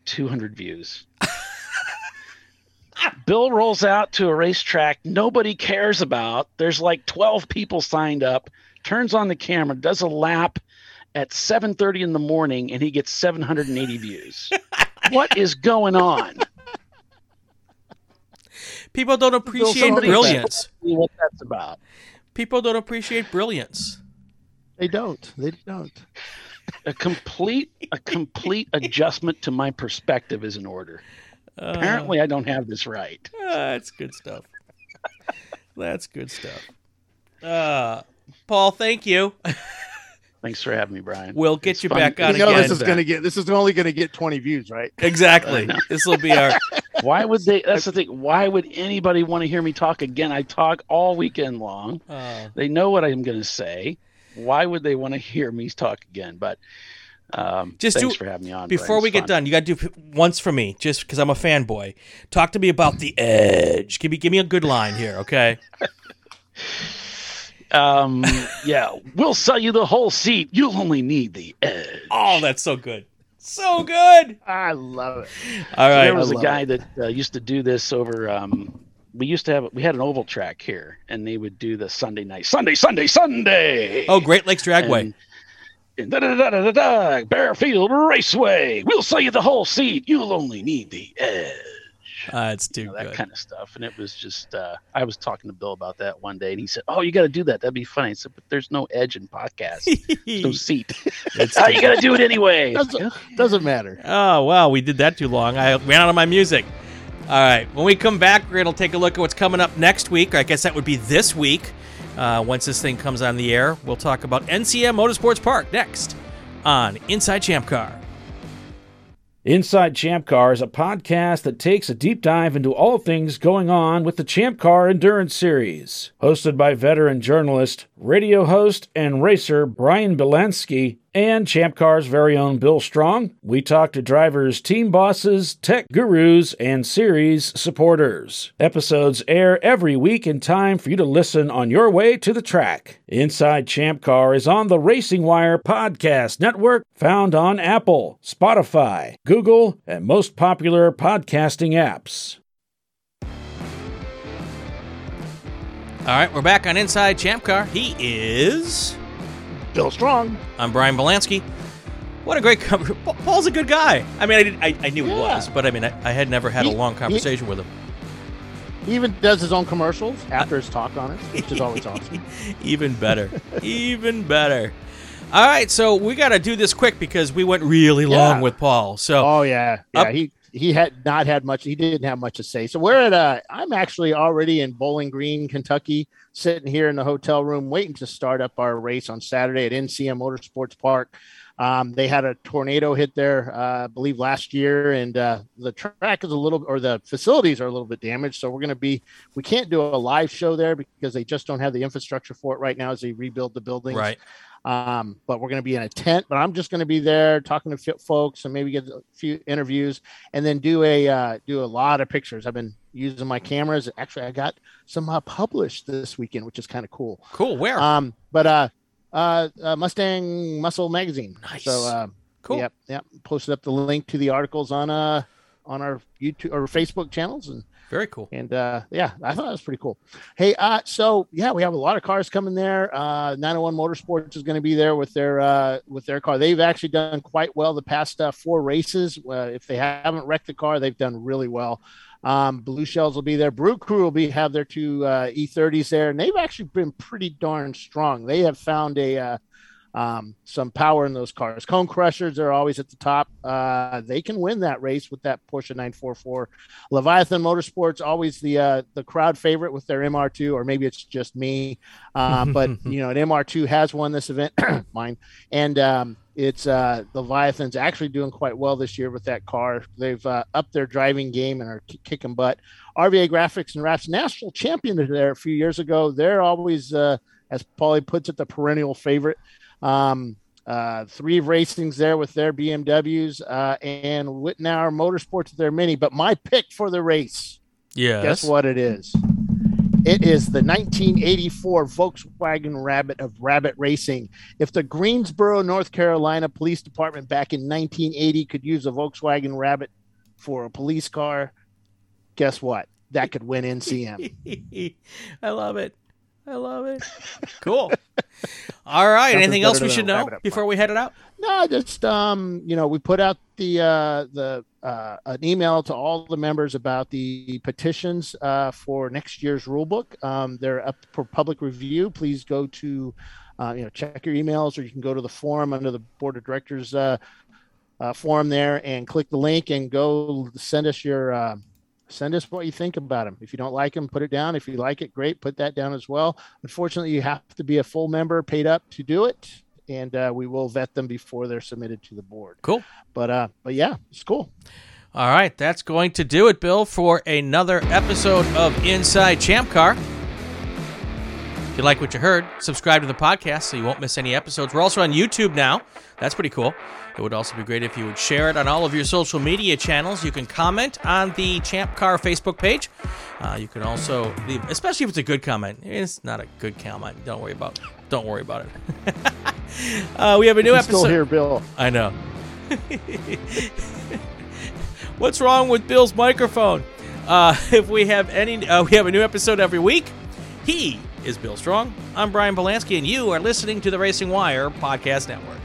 [SPEAKER 7] 200 views. Bill rolls out to a racetrack nobody cares about. There's like 12 people signed up. Turns on the camera, does a lap at 7:30 in the morning, and he gets 780 views. what is going on?
[SPEAKER 1] People don't appreciate brilliance.
[SPEAKER 7] What that's about.
[SPEAKER 1] People don't appreciate brilliance.
[SPEAKER 2] they don't, they don't.
[SPEAKER 7] A complete a complete adjustment to my perspective is in order.
[SPEAKER 1] Uh,
[SPEAKER 7] Apparently, I don't have this right.
[SPEAKER 1] uh, that's good stuff. that's good stuff. Uh, Paul, thank you.
[SPEAKER 7] Thanks for having me, Brian.
[SPEAKER 1] We'll get
[SPEAKER 7] It's
[SPEAKER 1] you
[SPEAKER 7] fun-
[SPEAKER 1] back on
[SPEAKER 2] You know,
[SPEAKER 1] again.
[SPEAKER 2] this is gonna get this is only gonna get 20 views, right?
[SPEAKER 1] Exactly. This will be our.
[SPEAKER 7] Why would they? That's the thing. Why would anybody want to hear me talk again? I talk all weekend long.
[SPEAKER 1] Uh,
[SPEAKER 7] They know what I'm going to say. Why would they want to hear me talk again? But um,
[SPEAKER 1] Just
[SPEAKER 7] thanks
[SPEAKER 1] do-
[SPEAKER 7] for having me on.
[SPEAKER 1] before we
[SPEAKER 7] It's
[SPEAKER 1] get done, you got to do once for me, just because I'm a fanboy. Talk to me about the edge. Give me, give me a good line here, okay?
[SPEAKER 7] Um, yeah, we'll sell you the whole seat. You'll only need the edge.
[SPEAKER 1] Oh, that's so good, so good.
[SPEAKER 2] I love it.
[SPEAKER 1] All
[SPEAKER 7] So there was
[SPEAKER 2] I
[SPEAKER 7] a guy that uh, used to do this over. Um, we used to have we had an oval track here, and they would do the Sunday night, Sunday, Sunday, Sunday.
[SPEAKER 1] Oh, Great Lakes Dragway.
[SPEAKER 7] And, and da da da da da da Bearfield Raceway. We'll sell you the whole seat. You'll only need the edge.
[SPEAKER 1] Uh, it's too
[SPEAKER 7] You know, that
[SPEAKER 1] good.
[SPEAKER 7] kind of stuff. And it was just uh, I was talking to Bill about that one day, and he said, "Oh, you got to do that. That'd be funny." I said, "But there's no edge in podcast. There's no seat.
[SPEAKER 1] It's
[SPEAKER 7] oh, you got to do it anyway."
[SPEAKER 2] Doesn't, doesn't matter.
[SPEAKER 1] Oh, well, we did that too long. I ran out of my music. All right. When we come back, we're going to take a look at what's coming up next week. I guess that would be this week. Uh, once this thing comes on the air, we'll talk about NCM Motorsports Park next on Inside Champ Car.
[SPEAKER 6] Inside Champ Car is a podcast that takes a deep dive into all things going on with the Champ Car Endurance Series. Hosted by veteran journalist, radio host, and racer Brian Belansky and Champ Car's very own Bill Strong, we talk to drivers, team bosses, tech gurus, and series supporters. Episodes air every week in time for you to listen on your way to the track. Inside Champ Car is on the Racing Wire Podcast Network, found on Apple, Spotify, Google, and most popular podcasting apps.
[SPEAKER 1] All right, we're back on Inside Champ Car. He is.
[SPEAKER 2] Bill Strong.
[SPEAKER 1] I'm Brian Belansky. What a great cover. Paul's a good guy. I mean, I, did, I, I knew he was, but I mean, I, I had never had a
[SPEAKER 2] He-
[SPEAKER 1] long
[SPEAKER 2] he-
[SPEAKER 1] conversation with him.
[SPEAKER 2] He even does his own commercials after his talk on it, which is always awesome.
[SPEAKER 1] Even better. Even better. All right, so we got to do this quick because we went really long
[SPEAKER 2] Yeah.
[SPEAKER 1] with Paul. So
[SPEAKER 2] Oh yeah, yeah.
[SPEAKER 1] Up-
[SPEAKER 2] he he had not had much. He didn't have much to say. So we're at. Uh, I'm actually already in Bowling Green, Kentucky, sitting here in the hotel room, waiting to start up our race on Saturday at NCM Motorsports Park. Um, they had a tornado hit there, uh, I believe, last year, and uh, the track is a little, or the facilities are a little bit damaged. So we're going to be, we can't do a live show there because they just don't have the infrastructure for it right now as they rebuild the buildings.
[SPEAKER 1] Right.
[SPEAKER 2] Um, but we're going to be in a tent. But I'm just going to be there talking to fit folks and maybe get a few interviews, and then do a uh, do a lot of pictures. I've been using my cameras. Actually, I got some uh, published this weekend, which is kind of cool.
[SPEAKER 1] Cool. Where?
[SPEAKER 2] Um, but uh, uh, uh, Mustang Muscle Magazine.
[SPEAKER 1] Nice.
[SPEAKER 2] So, uh,
[SPEAKER 1] Cool.
[SPEAKER 2] Yep, yep. Posted up the link to the articles on uh on our YouTube or Facebook channels, and
[SPEAKER 1] Very cool.
[SPEAKER 2] and uh, yeah, I thought that was pretty cool. Hey, uh, so yeah, we have a lot of cars coming there. Uh, 901 Motorsports is going to be there with their uh, with their car. They've actually done quite well the past uh, four races. Uh, if they haven't wrecked the car, they've done really well. Um, Blue Shells will be there. Brew Crew will be have their two uh, E30s there, and they've actually been pretty darn strong. They have found a uh, um, some power in those cars. Cone Crushers are always at the top. Uh, they can win that race with that Porsche 944. Leviathan Motorsports always the uh, the crowd favorite with their MR2, or maybe it's just me. Um, but you know, an MR2 has won this event, mine, and um, it's uh, Leviathan's actually doing quite well this year with that car. They've uh, upped their driving game and are k- kicking butt. RVA Graphics and Wraps national champion there a few years ago. They're always, uh, as Paulie puts it, the perennial favorite. Um, uh, three racings there with their BMWs uh, and Wittenauer Motorsports with their Mini. But my pick for the race,
[SPEAKER 1] Yes.
[SPEAKER 2] guess what it is? It is the 1984 Volkswagen Rabbit of Rabbit Racing. If the Greensboro, North Carolina Police Department back in 1980 could use a Volkswagen Rabbit for a police car, guess what? That could win NCM.
[SPEAKER 1] I love it. I love it. Cool. All right.
[SPEAKER 2] Nothing's
[SPEAKER 1] Anything else we should know before we head it out?
[SPEAKER 2] No, just um, you know, we put out the uh, the uh, an email to all the members about the petitions uh, for next year's rule book. Um, they're up for public review. Please go to uh, you know check your emails, or you can go to the forum under the board of directors uh, uh, forum there and click the link and go send us your. Uh, Send us what you think about them. If you don't like them, put it down. If you like it, great, put that down as well. Unfortunately, you have to be a full member, paid up to do it, and uh, we will vet them before they're submitted to the board.
[SPEAKER 1] Cool.
[SPEAKER 2] But uh, but yeah, it's cool.
[SPEAKER 1] All right. That's going to do it, Bill, for another episode of Inside Champ Car. If you like what you heard, subscribe to the podcast so you won't miss any episodes. We're also on YouTube now. That's pretty cool. It would also be great if you would share it on all of your social media channels. You can comment on the Champ Car Facebook page. Uh, you can also leave, especially if it's a good comment. It's not a good comment. Don't worry about. Don't worry about it. uh, we have a new episode.
[SPEAKER 2] still here, Bill.
[SPEAKER 1] I know. What's wrong with Bill's microphone? Uh, if we have any, uh, we have a new episode every week. He is Bill Strong. I'm Brian Belansky, and you are listening to the Racing Wire Podcast Network.